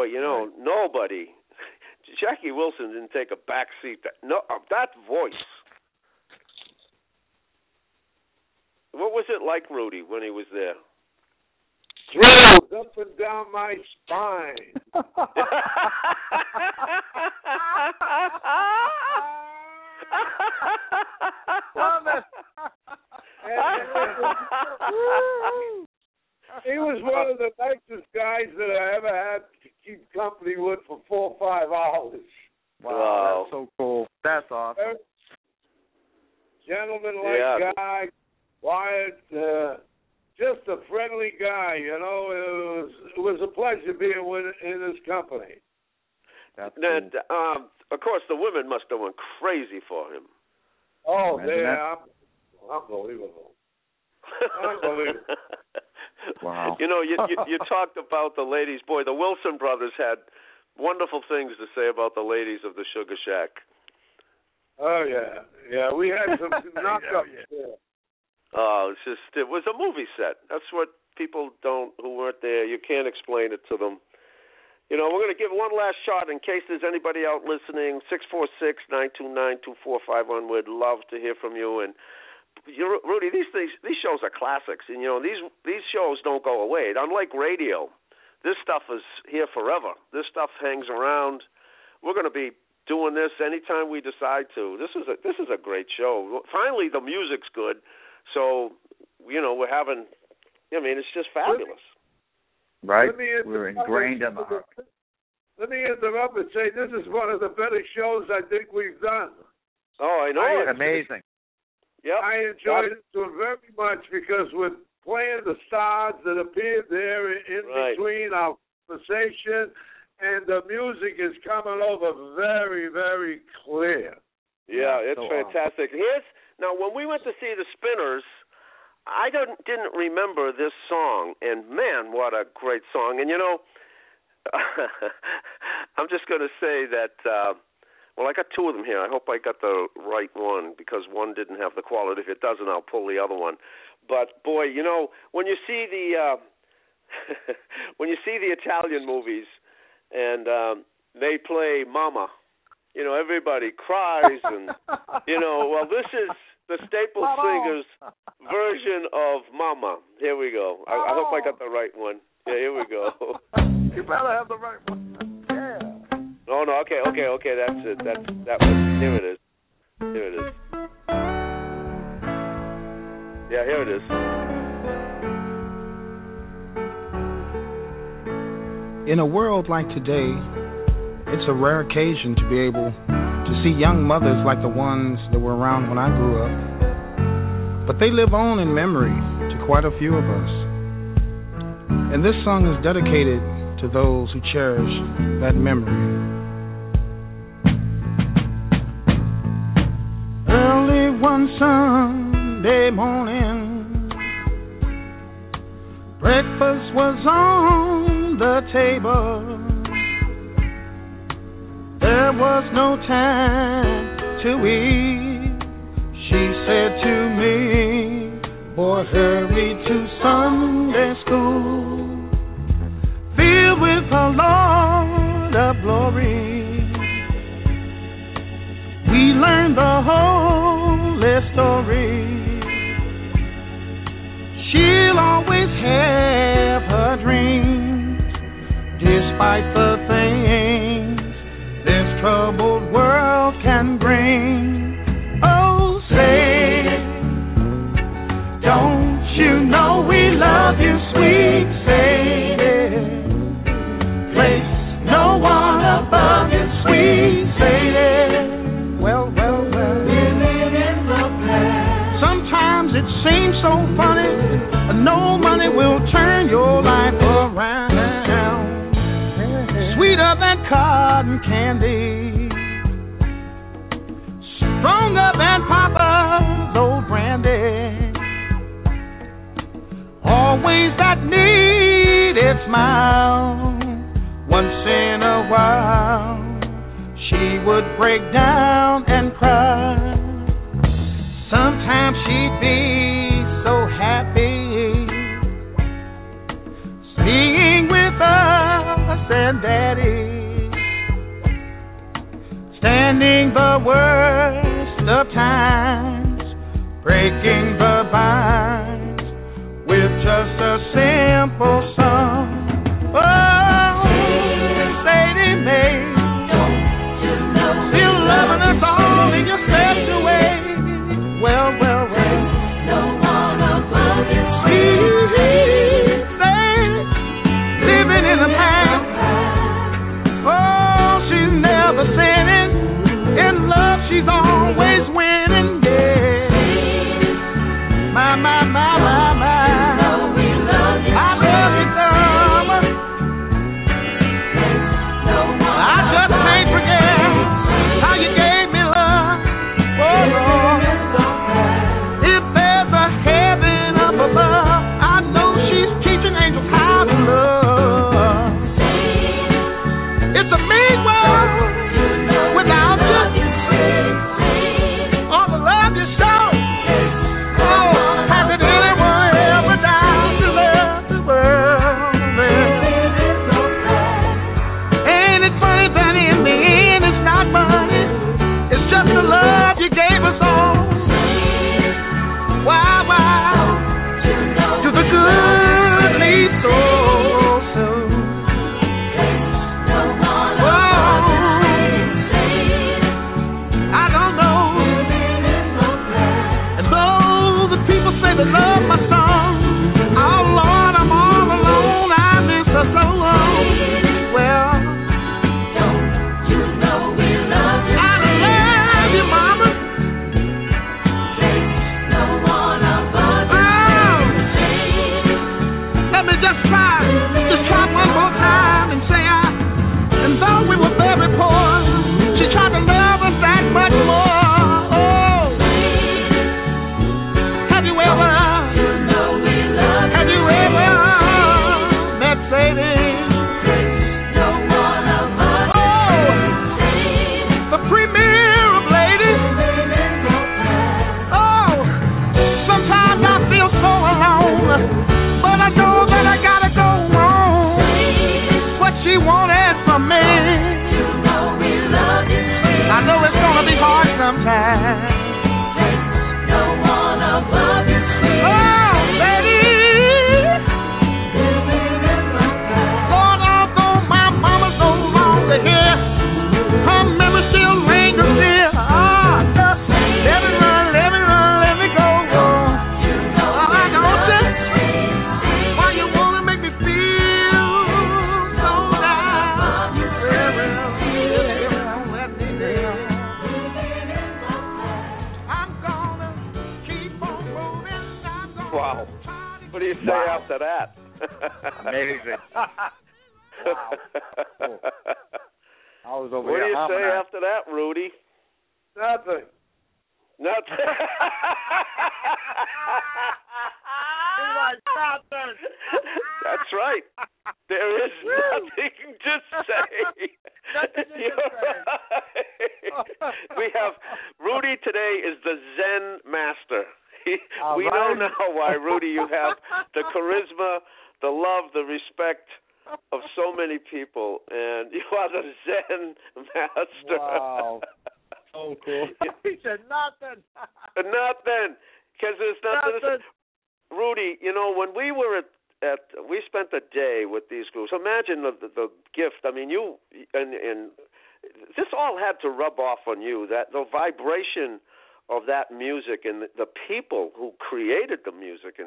[SPEAKER 1] But you know, nobody. Jackie Wilson didn't take a back seat. That, no, uh, that voice. What was it like, Rudy, when he was there?
[SPEAKER 3] Thrills up and down my spine.
[SPEAKER 10] Love it.
[SPEAKER 3] He was one of the nicest guys that I ever had to keep company with for four or five hours.
[SPEAKER 10] Wow,
[SPEAKER 1] Wow.
[SPEAKER 10] that's so cool. That's awesome.
[SPEAKER 3] Gentleman like
[SPEAKER 1] Yeah.
[SPEAKER 3] guy, quiet, uh, just a friendly guy. You know, it was it was a pleasure being with in his company.
[SPEAKER 10] That's
[SPEAKER 1] And um, of course, the women must have went crazy for him.
[SPEAKER 3] Oh,
[SPEAKER 10] Imagine
[SPEAKER 3] they
[SPEAKER 10] that.
[SPEAKER 3] are unbelievable. Unbelievable.
[SPEAKER 10] Wow.
[SPEAKER 1] You know, you, you you talked about the ladies. Boy, the Wilson brothers had wonderful things to say about the ladies of the Sugar Shack.
[SPEAKER 3] Oh yeah, yeah. We had some knockups there.
[SPEAKER 1] Oh, it's just it was a movie set. That's what people don't who weren't there. You can't explain it to them. You know, we're going to give one last shot in case there's anybody out listening. Six four six nine two nine two four five one. We'd love to hear from you. And you, Rudy, these things, these shows are classics, and you know these these shows don't go away. Unlike radio, this stuff is here forever. This stuff hangs around. We're going to be doing this anytime we decide to. This is a this is a great show. Finally, the music's good, so you know we're having. I mean, it's just fabulous.
[SPEAKER 10] Right?
[SPEAKER 3] Let me
[SPEAKER 10] We're
[SPEAKER 3] interrupt-
[SPEAKER 10] ingrained in the heart.
[SPEAKER 3] Let me interrupt and say this is one of the better shows I think we've done.
[SPEAKER 1] Oh, I know.
[SPEAKER 3] I-
[SPEAKER 1] it.
[SPEAKER 10] Amazing.
[SPEAKER 1] Yep.
[SPEAKER 3] I enjoyed it so very much because we're playing the stars that appeared there in in
[SPEAKER 1] Right.
[SPEAKER 3] between our conversation, and the music is coming over very, very clear.
[SPEAKER 1] Yeah,
[SPEAKER 10] Yeah,
[SPEAKER 1] it's
[SPEAKER 10] so
[SPEAKER 1] fantastic. Here's now when we went to see the Spinners, I didn't didn't remember this song, and man, what a great song! And you know, I'm just going to say that uh, Well, I got two of them here. I hope I got the right one because one didn't have the quality. If it doesn't, I'll pull the other one. But boy, you know, when you see the uh, when you see the Italian movies and um, they play Mama, you know, everybody cries and you know, well, this is the Staple Singers version of Mama. Here we go. I, I hope I got the right one. Yeah, here we go.
[SPEAKER 3] You better have the right one.
[SPEAKER 1] Oh no, okay, okay, okay. That's it. That's that one. Here it is. Here it is. Yeah, here it is.
[SPEAKER 11] In a world like today, it's a rare occasion to be able to see young mothers like the ones that were around when I grew up. But they live on in memory to quite a few of us. And this song is dedicated to those who cherish that memory. One Sunday morning, breakfast was on the table. There was no time to eat. She said to me, Boy, hurry to Sunday school, filled with the Lord of glory. We learned the holy story. She'll always have her dreams, despite the things this troubled world can bring. Oh, say, don't you know we love you, sweet Sadie? Place no one above you, sweet Sadie. No money will turn your life around. Sweeter than cotton candy. Stronger than Papa's old brandy. Always that needed smile. Once in a while, she would break down and cry. Sometimes she'd be and Daddy, standing the worst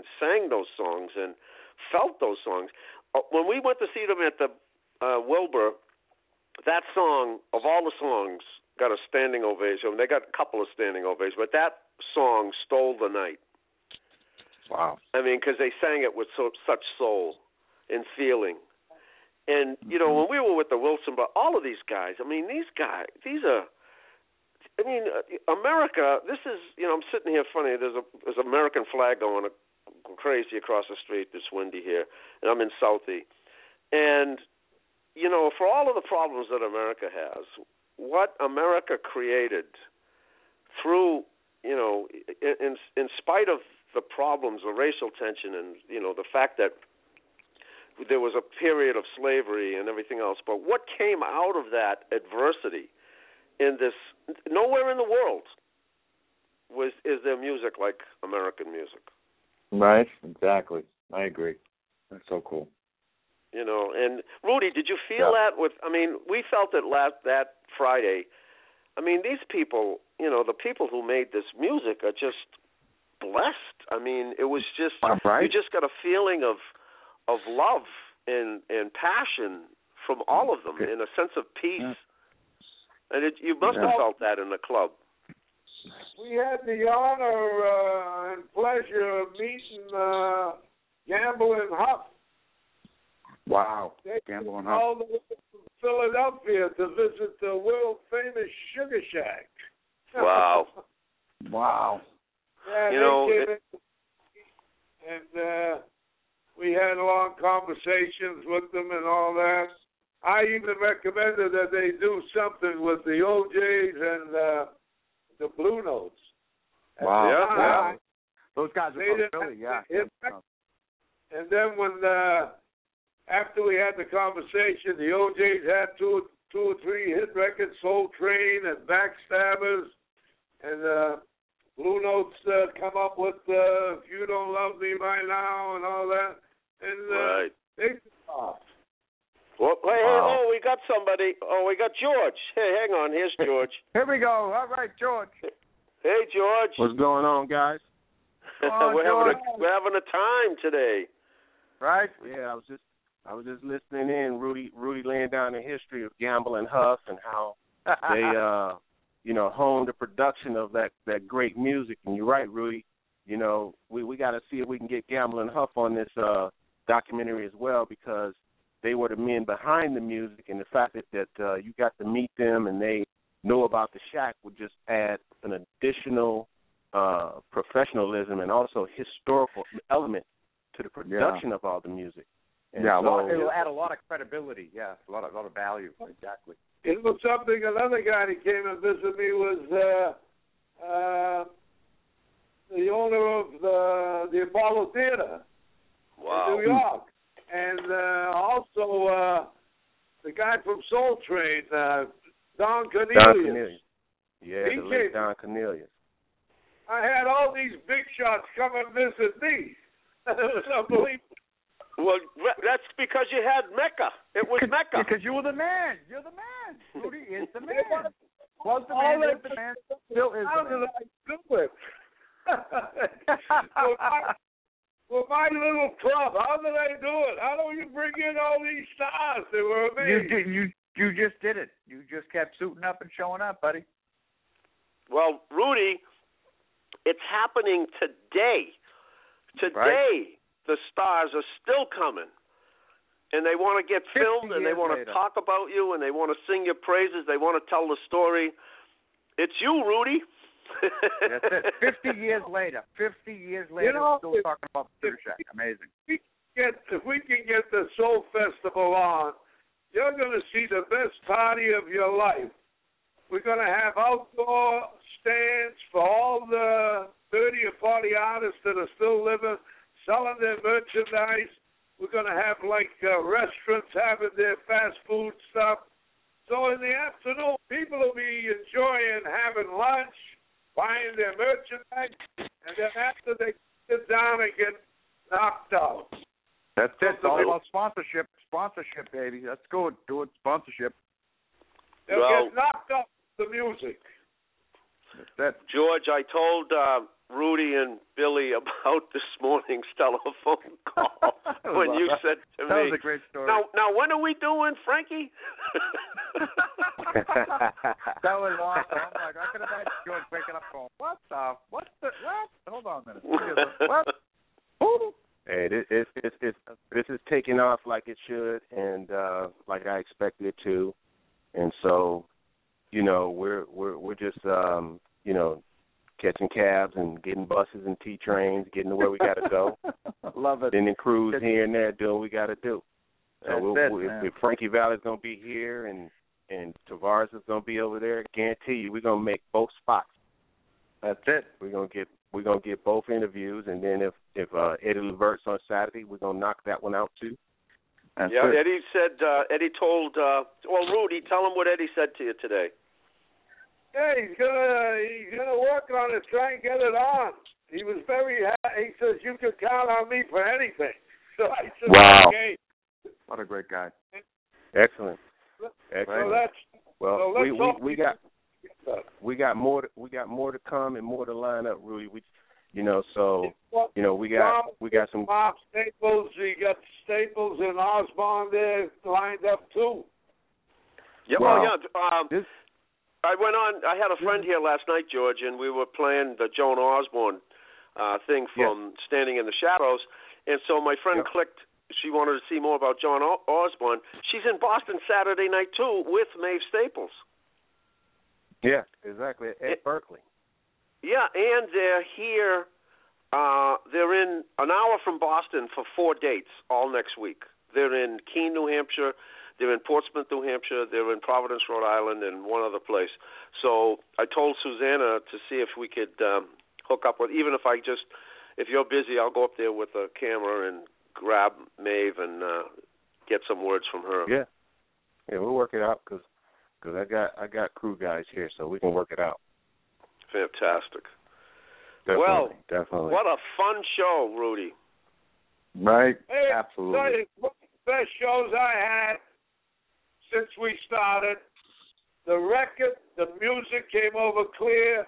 [SPEAKER 1] and sang those songs and felt those songs. Uh, When we went to see them at the uh, Wilbur, that song of all the songs got a standing ovation. They got a couple of standing ovations, but that song stole the night.
[SPEAKER 5] Wow.
[SPEAKER 1] I mean, because they sang it with so, such soul and feeling. And you know, when we were with the Wilson, but all of these guys, I mean, these guys, these are. I mean, uh, America. This is, you know, I'm sitting here funny. There's a there's an American flag going crazy across the street. It's windy here, and I'm in Southie. And you know, for all of the problems that America has, what America created through, you know, in in, spite of the problems, the racial tension, and you know, the fact that there was a period of slavery and everything else. But what came out of that adversity in this nowhere in the world was is there music like American music.
[SPEAKER 12] Right. Exactly. I agree. That's so cool.
[SPEAKER 1] You know, and Rudy, did you feel that with I mean, we felt it last that Friday. I mean, these people, you know, the people who made this music are just blessed. I mean, it was just
[SPEAKER 12] right.
[SPEAKER 1] you just got a feeling of of love and and passion from all of them and a sense of peace. And it, you must have felt that in the club.
[SPEAKER 3] We had the honor uh, and pleasure of meeting uh, Gamble and Huff.
[SPEAKER 5] Wow.
[SPEAKER 3] They
[SPEAKER 5] Gamble and Huff.
[SPEAKER 3] all the way from Philadelphia to visit the world famous Sugar Shack.
[SPEAKER 1] Wow.
[SPEAKER 5] Wow.
[SPEAKER 3] Yeah,
[SPEAKER 1] You know, it-
[SPEAKER 3] and uh, we had long conversations with them and all that. I even recommended that they do something with the O'Jays and uh, the Blue Notes.
[SPEAKER 5] Wow. Yeah.
[SPEAKER 3] time,
[SPEAKER 5] Those guys are
[SPEAKER 3] didn't
[SPEAKER 5] from Philly, yeah.
[SPEAKER 3] hit back. And then when uh, after we had the conversation, the O'Jays had two, two or three hit records, Soul Train and Backstabbers, and uh, Blue Notes uh, come up with uh, "If You Don't Love Me Right Now" and all that, and uh,
[SPEAKER 1] Right.
[SPEAKER 3] they off.
[SPEAKER 1] Well, hey, hey, oh, we got somebody. Oh, we got George. Hey, hang on. Here's George.
[SPEAKER 5] Here we go. All right, George.
[SPEAKER 1] Hey, George.
[SPEAKER 13] What's going on, guys?
[SPEAKER 5] on,
[SPEAKER 1] we're having a we're having a time today.
[SPEAKER 5] Right?
[SPEAKER 13] Yeah, I was just I was just listening in, Rudy Rudy laying down the history of Gamble and Huff and how they uh you know honed the production of that that great music and you're right, Rudy. You know, we we gotta see if we can get Gamble and Huff on this uh documentary as well because they were the men behind the music and the fact that, that uh you got to meet them and they know about the shack would just add an additional uh professionalism and also historical element to the production of all the music. And
[SPEAKER 5] yeah, a
[SPEAKER 13] so,
[SPEAKER 5] lot, it'll add a lot of credibility. Yeah, a lot of, a lot of value. Exactly.
[SPEAKER 3] It was something. Another guy that came and visited me was uh, uh, the owner of the the Apollo Theater
[SPEAKER 1] Wow.
[SPEAKER 3] in New York, and uh, also uh, the guy from Soul Train, uh, Don Cornelius.
[SPEAKER 13] Don Cornelius. Yeah,
[SPEAKER 3] He
[SPEAKER 13] the late
[SPEAKER 3] came-
[SPEAKER 13] Don Cornelius.
[SPEAKER 3] I had all these big shots come and visit me. it was unbelievable.
[SPEAKER 1] Well, that's because you had Mecca. It was Mecca.
[SPEAKER 5] Because you were the man. You're the man. Rudy is the man. Was the
[SPEAKER 3] All
[SPEAKER 5] man,
[SPEAKER 3] that-
[SPEAKER 5] is the man, still is
[SPEAKER 3] How did. I do it? well, my, well, my little club, how did I do it? How do you bring in all these stars? They were
[SPEAKER 5] You
[SPEAKER 3] amazing.
[SPEAKER 5] did. You you just did it. You just kept suiting up and showing up, buddy.
[SPEAKER 1] Well, Rudy, it's happening today. Today, the stars are still coming, and they want to get filmed, and they
[SPEAKER 5] years
[SPEAKER 1] want to talk about you, and they want to sing your praises. They want to tell the story. It's you, Rudy.
[SPEAKER 5] That's it. Fifty years later. Fifty years later,
[SPEAKER 3] know,
[SPEAKER 5] still
[SPEAKER 3] if-
[SPEAKER 5] talking about Sugar Shack. Amazing.
[SPEAKER 3] We Get if we can get the Soul Festival on, you're going to see the best party of your life. We're going to have outdoor stands for all the 30 or 40 artists that are still living, selling their merchandise. We're going to have like uh, restaurants having their fast food stuff. So in the afternoon, people will be enjoying having lunch, buying their merchandise, and then after they sit down and get knocked out.
[SPEAKER 5] That's it. It's all about sponsorship. Sponsorship, baby. Let's go. Do it. Sponsorship.
[SPEAKER 3] They'll
[SPEAKER 1] Well-
[SPEAKER 3] get knocked out the music.
[SPEAKER 5] That's it.
[SPEAKER 1] George, I told uh, Rudy and Billy about this morning's telephone call when you said to
[SPEAKER 5] that
[SPEAKER 1] me, "That
[SPEAKER 5] was a great story.
[SPEAKER 1] "Now, now, when are we doing, Frankie?"
[SPEAKER 5] that was awesome. I'm like, I can imagine George waking up going, "What the? What the? What? Hold on a minute. What? Who?
[SPEAKER 13] Hey, this it's it's it's this is taking off like it should, and uh like I expected it to, and so, you know, we're we're we're just um you know catching cabs and getting buses and T trains, getting to where we got to go,
[SPEAKER 5] Love it.
[SPEAKER 13] then then cruise here and there, doing what we got to do. So
[SPEAKER 5] That's
[SPEAKER 13] we'll,
[SPEAKER 5] it,
[SPEAKER 13] we-
[SPEAKER 5] man.
[SPEAKER 13] if Frankie Valli's gonna be here and and Tavares is gonna be over there, guarantee you we're gonna make both spots.
[SPEAKER 5] That's it.
[SPEAKER 13] We're gonna get we're gonna get both interviews, and then if if uh, Eddie Levert's on Saturday, we're gonna knock that one out too.
[SPEAKER 5] That's
[SPEAKER 1] yeah,
[SPEAKER 5] it.
[SPEAKER 1] Eddie said. Uh, Eddie told. Uh, well, Rudy, tell him what Eddie said to you today.
[SPEAKER 3] Yeah, he's gonna he's gonna work on it, try and get it on. He was very ha- he says you can count on me for anything. So I said,
[SPEAKER 13] Wow.
[SPEAKER 3] okay.
[SPEAKER 5] What a great guy.
[SPEAKER 13] Excellent.
[SPEAKER 3] So
[SPEAKER 13] Excellent.
[SPEAKER 3] that's
[SPEAKER 13] Well,
[SPEAKER 3] so
[SPEAKER 13] we, we we got we got more we got more to come and more to line up, Rudy. We, you know, so you know we got we got some.
[SPEAKER 3] Bob Staples, we got Staples and Osborne there lined up too.
[SPEAKER 1] Yeah,
[SPEAKER 13] Wow.
[SPEAKER 1] well, yeah. Um,
[SPEAKER 13] This-
[SPEAKER 1] I went on. I had a friend here last night, George, and we were playing the Joan Osborne uh, thing from Standing in the Shadows. And so my friend
[SPEAKER 13] Yep.
[SPEAKER 1] clicked. She wanted to see more about Joan Osborne. She's in Boston Saturday night too with Mavis Staples.
[SPEAKER 13] Yeah, exactly. At
[SPEAKER 1] It-
[SPEAKER 13] Berklee.
[SPEAKER 1] Yeah, and they're here. Uh, they're in an hour from Boston for four dates all next week. They're in Keene, New Hampshire. They're in Portsmouth, New Hampshire. They're in Providence, Rhode Island, and one other place. So I told Susanna to see if we could um, hook up with, even if I just, if you're busy, I'll go up there with a camera and grab Mavis and uh, get some words from her.
[SPEAKER 13] Yeah, yeah, we'll work it out because cause I got I got crew guys here, so we can work it out.
[SPEAKER 1] Fantastic.
[SPEAKER 13] Definitely,
[SPEAKER 1] Well,
[SPEAKER 13] definitely.
[SPEAKER 1] What a fun show, Rudy.
[SPEAKER 5] Right.
[SPEAKER 3] Hey,
[SPEAKER 5] Absolutely.
[SPEAKER 3] tell you, one of the best shows I had since we started. The record, the music came over clear.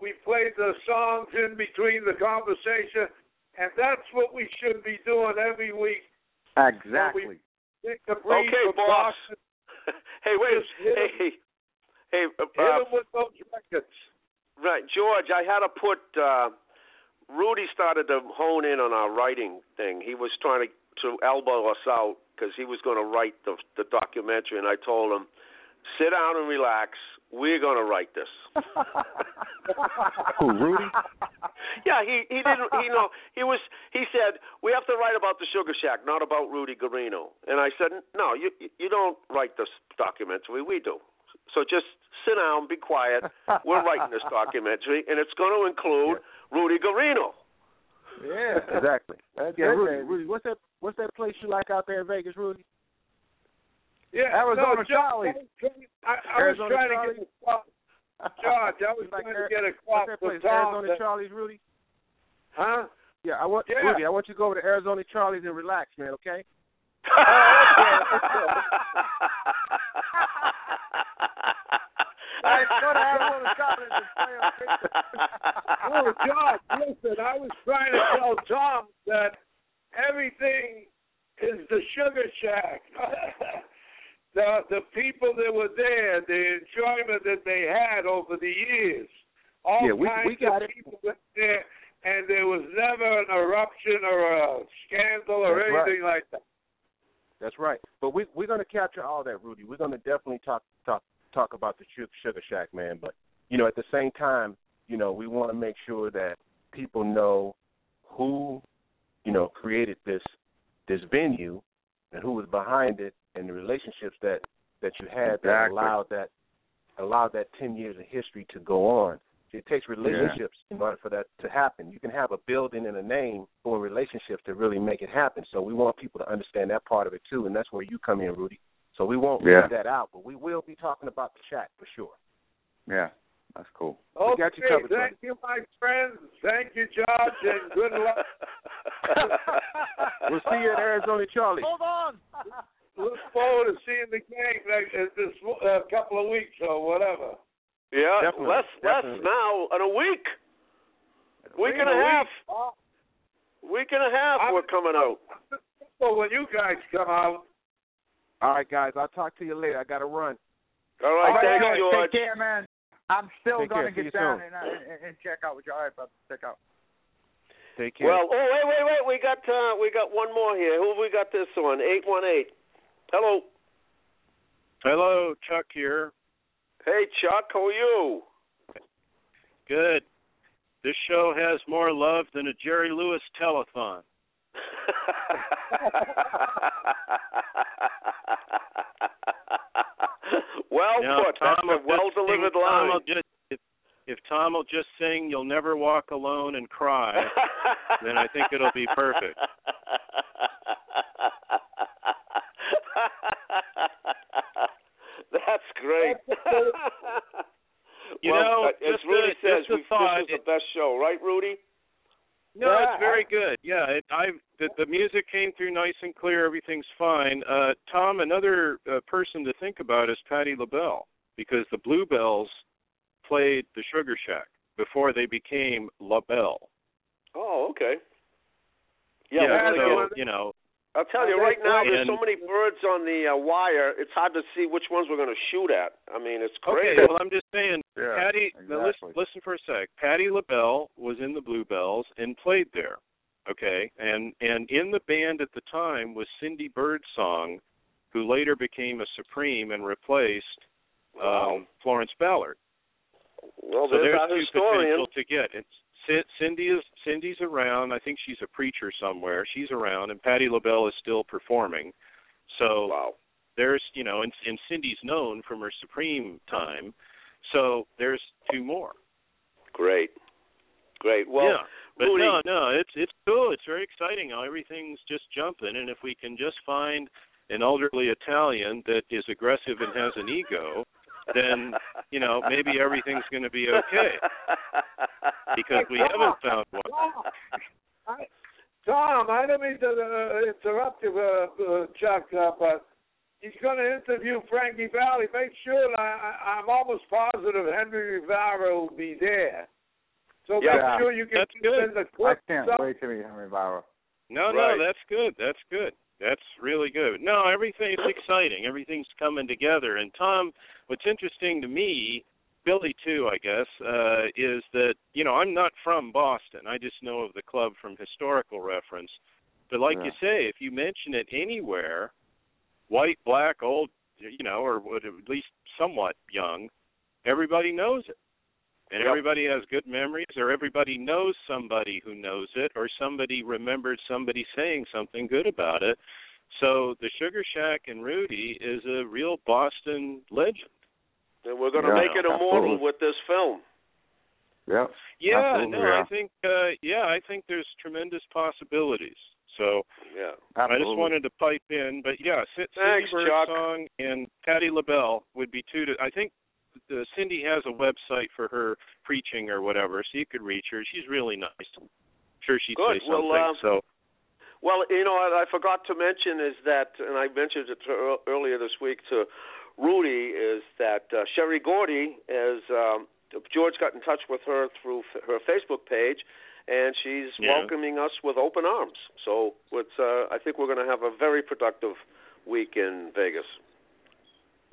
[SPEAKER 3] We played the songs in between the conversation, and that's what we should be doing every week.
[SPEAKER 5] Exactly.
[SPEAKER 3] Take a
[SPEAKER 1] Okay, boss.
[SPEAKER 3] Boston,
[SPEAKER 1] hey, wait.
[SPEAKER 3] Just hit 'em.
[SPEAKER 1] Hey, hey. Uh,
[SPEAKER 3] hit 'em with those records.
[SPEAKER 1] right, George. I had to put. uh Rudy started to hone in on our writing thing. He was trying to to elbow us out because he was going to write the the documentary, and I told him, "Sit down and relax. We're going to write this."
[SPEAKER 13] Who, Rudy?
[SPEAKER 1] yeah, he he didn't. He know he was. He said we have to write about the Sugar Shack, not about Rudy Guarino. And I said, no, you you don't write this documentary. We do. So just sit down, be quiet. We're writing this documentary, and it's going to include Rudy Guarino.
[SPEAKER 5] Yeah.
[SPEAKER 13] Exactly.
[SPEAKER 5] That's
[SPEAKER 13] yeah,
[SPEAKER 5] it,
[SPEAKER 13] Rudy. Rudy, what's that? What's that place you like out there in Vegas, Rudy?
[SPEAKER 3] Yeah,
[SPEAKER 5] Arizona
[SPEAKER 3] no, George,
[SPEAKER 5] Charlie.
[SPEAKER 3] I, I was
[SPEAKER 13] Arizona
[SPEAKER 3] trying
[SPEAKER 13] Charlie.
[SPEAKER 3] to get across, George. I was
[SPEAKER 13] Like
[SPEAKER 3] trying
[SPEAKER 13] Ar-
[SPEAKER 3] to get
[SPEAKER 13] that
[SPEAKER 3] to
[SPEAKER 13] place?
[SPEAKER 3] Tom.
[SPEAKER 13] Arizona
[SPEAKER 3] that-
[SPEAKER 13] Charlie's, Rudy.
[SPEAKER 3] huh?
[SPEAKER 13] Yeah, I want
[SPEAKER 3] Yeah.
[SPEAKER 13] Rudy. I want you to go over to Arizona Charlie's and relax, man. Okay?
[SPEAKER 3] I go to Arizona Charlie and play on Oh, George, listen, I was trying to tell Tom that everything is the Sugar Shack. the the people that were there, the enjoyment that they had over the years. All
[SPEAKER 13] Yeah, we-
[SPEAKER 3] kinds
[SPEAKER 13] we got
[SPEAKER 3] of
[SPEAKER 13] it.
[SPEAKER 3] people went there and there was never an eruption or a scandal or
[SPEAKER 13] That's right.
[SPEAKER 3] anything like that.
[SPEAKER 13] That's right. But we we're gonna capture all that, Rudy. We're gonna definitely talk talk talk about the Sugar Shack, man. But you know, at the same time, you know, we want to make sure that people know who, you know, created this this venue and who was behind it and the relationships that that you had that allowed that allowed that ten years of history to go on. It takes relationships in order for that to happen. You can have a building and a name, but in relationships to really make it happen. So we want people to understand that part of it too, and that's where you come in, Rudy. So we won't
[SPEAKER 12] Yeah.
[SPEAKER 13] leave that out, but we will be talking about the chat for sure.
[SPEAKER 12] Yeah, that's cool.
[SPEAKER 13] We
[SPEAKER 3] Okay,
[SPEAKER 13] got you covered,
[SPEAKER 3] thank you, my friends. Thank you, George, and good luck.
[SPEAKER 13] We'll see you at Arizona Charlie.
[SPEAKER 5] Hold on.
[SPEAKER 3] Look forward to seeing the game next uh, this uh, couple of weeks or whatever.
[SPEAKER 1] Yeah,
[SPEAKER 13] Definitely,
[SPEAKER 1] less less now in a week. Week and a
[SPEAKER 3] a
[SPEAKER 1] half.
[SPEAKER 3] week.
[SPEAKER 1] Week and a half
[SPEAKER 3] I'm-
[SPEAKER 1] we're coming out.
[SPEAKER 3] So when you guys come out,
[SPEAKER 13] All right, guys. I'll talk to you later. I got to run.
[SPEAKER 1] All right,
[SPEAKER 5] All right,
[SPEAKER 1] thanks,
[SPEAKER 5] guys,
[SPEAKER 1] George.
[SPEAKER 5] Take care, man. I'm still
[SPEAKER 13] Take
[SPEAKER 5] gonna
[SPEAKER 13] care.
[SPEAKER 5] Get down and, uh, and and check out with you. All right, brother. Check out.
[SPEAKER 13] Take care.
[SPEAKER 1] Well, oh wait, wait, wait. We got uh, we got one more here. Who have we got this on? Eight one eight. Hello.
[SPEAKER 14] Hello, Chuck here.
[SPEAKER 1] Hey Chuck, how are you?
[SPEAKER 14] Good. This show has more love than a Jerry Lewis telethon.
[SPEAKER 1] well
[SPEAKER 14] Now,
[SPEAKER 1] put.
[SPEAKER 14] Tom
[SPEAKER 1] That's a well delivered line.
[SPEAKER 14] will just, if, if Tom will just sing "You'll Never Walk Alone" and cry, then I think it'll be perfect.
[SPEAKER 1] That's great.
[SPEAKER 14] You
[SPEAKER 1] well,
[SPEAKER 14] know,
[SPEAKER 1] uh, as
[SPEAKER 14] just
[SPEAKER 1] Rudy
[SPEAKER 14] a-
[SPEAKER 1] says,
[SPEAKER 14] just a
[SPEAKER 1] we,
[SPEAKER 14] thought,
[SPEAKER 1] this is the best show, right, Rudy?
[SPEAKER 14] No,
[SPEAKER 3] Yeah,
[SPEAKER 14] it's very good. Yeah, it, I the, the music came through nice and clear. Everything's fine. Uh, Tom, another uh, person to think about is Patti LaBelle because the Bluebells played the Sugar Shack before they became LaBelle.
[SPEAKER 1] Oh, okay.
[SPEAKER 14] Yeah,
[SPEAKER 1] Yeah,
[SPEAKER 14] so you know,
[SPEAKER 1] I'll tell you right now, there's so many birds on the uh, wire. It's hard to see which ones we're going to shoot at. I mean, it's
[SPEAKER 14] Okay,
[SPEAKER 1] crazy.
[SPEAKER 14] well, I'm just saying,
[SPEAKER 12] Yeah,
[SPEAKER 14] Patti. now
[SPEAKER 12] exactly.
[SPEAKER 14] Listen, listen for a sec. Patti LaBelle was in the Bluebells and played there. Okay, and and in the band at the time was Cindy Birdsong, who later became a Supreme and replaced
[SPEAKER 1] Wow.
[SPEAKER 14] um, Florence Ballard.
[SPEAKER 1] well,
[SPEAKER 14] so
[SPEAKER 1] there's
[SPEAKER 14] there's
[SPEAKER 1] our
[SPEAKER 14] two
[SPEAKER 1] historian.
[SPEAKER 14] potential to get. It's Ci- Cindy is Cindy's around. I think she's a preacher somewhere. She's around, and Patti LaBelle is still performing. So
[SPEAKER 1] Wow.
[SPEAKER 14] there's you know and, and cindy's known from her supreme time so there's two more
[SPEAKER 1] Great. Great. Well,
[SPEAKER 14] yeah but
[SPEAKER 1] Rudy,
[SPEAKER 14] no no it's it's cool it's very exciting everything's just jumping and if we can just find an elderly italian that is aggressive and has an ego then you know maybe everything's going to be okay because we haven't found one
[SPEAKER 3] I, Tom, I don't mean to uh, interrupt you, uh, uh, Chuck, uh, but he's going to interview Frankie Valli. Make sure that I, I, I'm almost positive Henry Rivera will be there. So
[SPEAKER 1] Yeah.
[SPEAKER 3] make sure you can
[SPEAKER 14] That's good.
[SPEAKER 3] send the
[SPEAKER 5] I
[SPEAKER 3] clip.
[SPEAKER 5] can't
[SPEAKER 3] some-
[SPEAKER 5] wait to meet Henry Bauer.
[SPEAKER 14] No,
[SPEAKER 1] Right.
[SPEAKER 14] no, that's good. That's good. That's really good. No, everything's exciting. Everything's coming together. And Tom, what's interesting to me, Billy too, I guess, uh, is that you know I'm not from Boston. I just know of the club from historical reference. But like you say, if you mention it anywhere, white, black, old, you know, or at least somewhat young, everybody knows it. And
[SPEAKER 1] Yep.
[SPEAKER 14] everybody has good memories, or everybody knows somebody who knows it, or somebody remembered somebody saying something good about it. So the Sugar Shack and Rudy is a real Boston legend.
[SPEAKER 1] and we're going to
[SPEAKER 12] Yeah,
[SPEAKER 1] make it immortal
[SPEAKER 12] absolutely.
[SPEAKER 1] with this film.
[SPEAKER 12] Yep.
[SPEAKER 14] Yeah, no,
[SPEAKER 12] yeah.
[SPEAKER 14] I think uh yeah, I think there's tremendous possibilities. So
[SPEAKER 1] Yeah.
[SPEAKER 14] I just wanted to pipe in, but yeah, C-
[SPEAKER 1] Thanks,
[SPEAKER 14] Cindy
[SPEAKER 1] Chuck.
[SPEAKER 14] Birdsong and Patti LaBelle would be two. To, I think uh, Cindy has a website for her preaching or whatever, so you could reach her. She's really nice. I'm sure she'd
[SPEAKER 1] Good.
[SPEAKER 14] say
[SPEAKER 1] Well,
[SPEAKER 14] something.
[SPEAKER 1] um,
[SPEAKER 14] so
[SPEAKER 1] Well, you know, what I forgot to mention is that, and I mentioned it to, earlier this week to Rudy, is that uh, Sherry Gordy is. Um, George got in touch with her through f- her Facebook page, and she's
[SPEAKER 14] Yeah.
[SPEAKER 1] welcoming us with open arms. So it's. Uh, I think we're going to have a very productive week in Vegas.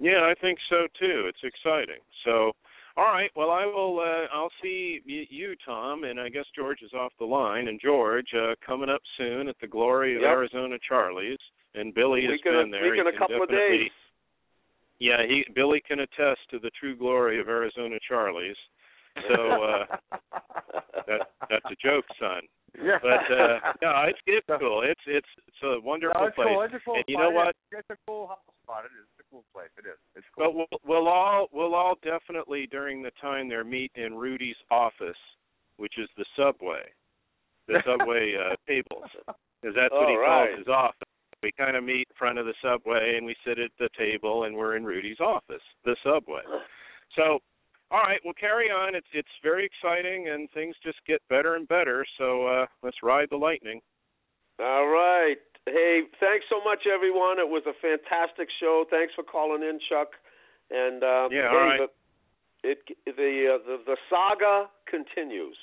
[SPEAKER 14] Yeah, I think so too. It's exciting. So, All right. Well, I will. Uh, I'll see you, Tom, and I guess George is off the line. And George uh, coming up soon at the Glory of
[SPEAKER 1] Yep.
[SPEAKER 14] Arizona Charlie's, and Billy has
[SPEAKER 1] Week a-
[SPEAKER 14] been there.
[SPEAKER 1] week in a couple of days.
[SPEAKER 14] Yeah, he Billy can attest to the true glory of Arizona Charlie's. So uh, that that's a joke, son.
[SPEAKER 5] Yeah.
[SPEAKER 14] But uh, no, it's it's cool. It's it's it's a wonderful
[SPEAKER 5] no, it's
[SPEAKER 14] place.
[SPEAKER 5] cool. It's a cool
[SPEAKER 14] and you know what?
[SPEAKER 5] It's, a cool house spot. It is. Cool place. It is. It's
[SPEAKER 14] But
[SPEAKER 5] cool.
[SPEAKER 14] we'll, we'll all we'll all definitely during the time there meet in Rudy's office, which is the subway, the subway uh, tables, because that's what he
[SPEAKER 1] right.
[SPEAKER 14] calls his office. We kind of meet in front of the subway and we sit at the table and we're in Rudy's office, the subway. So, all right, we'll carry on. It's it's very exciting and things just get better and better. So uh, let's ride the lightning.
[SPEAKER 1] All right. Hey, thanks so much, everyone. It was a fantastic show. Thanks for calling in, Chuck. And uh,
[SPEAKER 14] Yeah,
[SPEAKER 1] hey,
[SPEAKER 14] all right.
[SPEAKER 1] the, it the, uh, the the saga continues.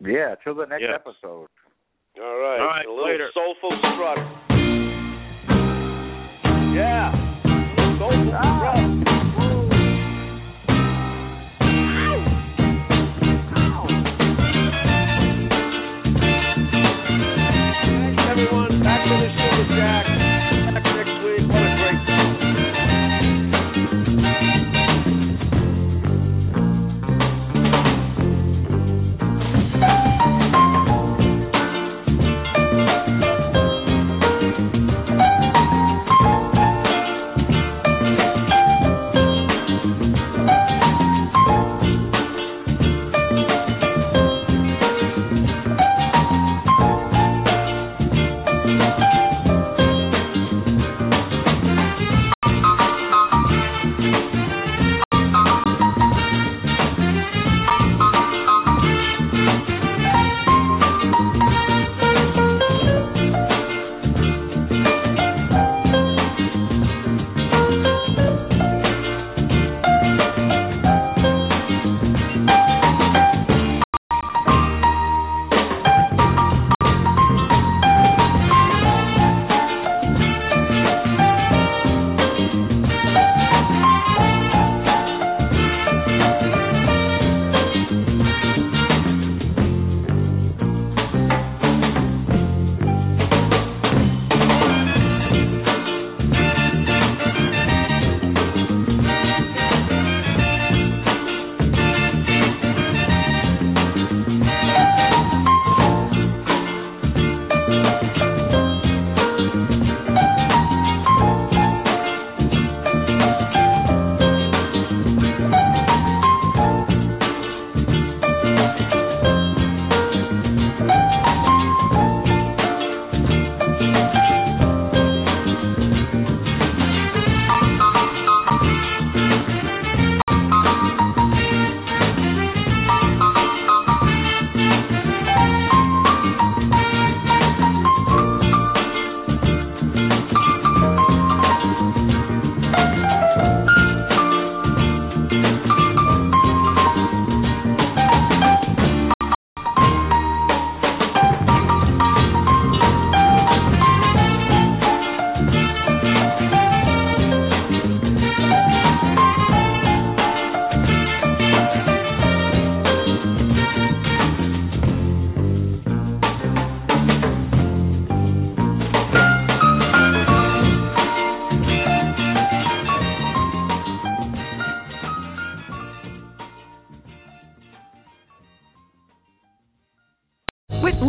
[SPEAKER 5] Yeah. Till the next
[SPEAKER 14] Yes.
[SPEAKER 5] episode.
[SPEAKER 1] All right.
[SPEAKER 14] All right,
[SPEAKER 1] a little
[SPEAKER 14] later.
[SPEAKER 1] soulful strut. Yeah. Soulful strut.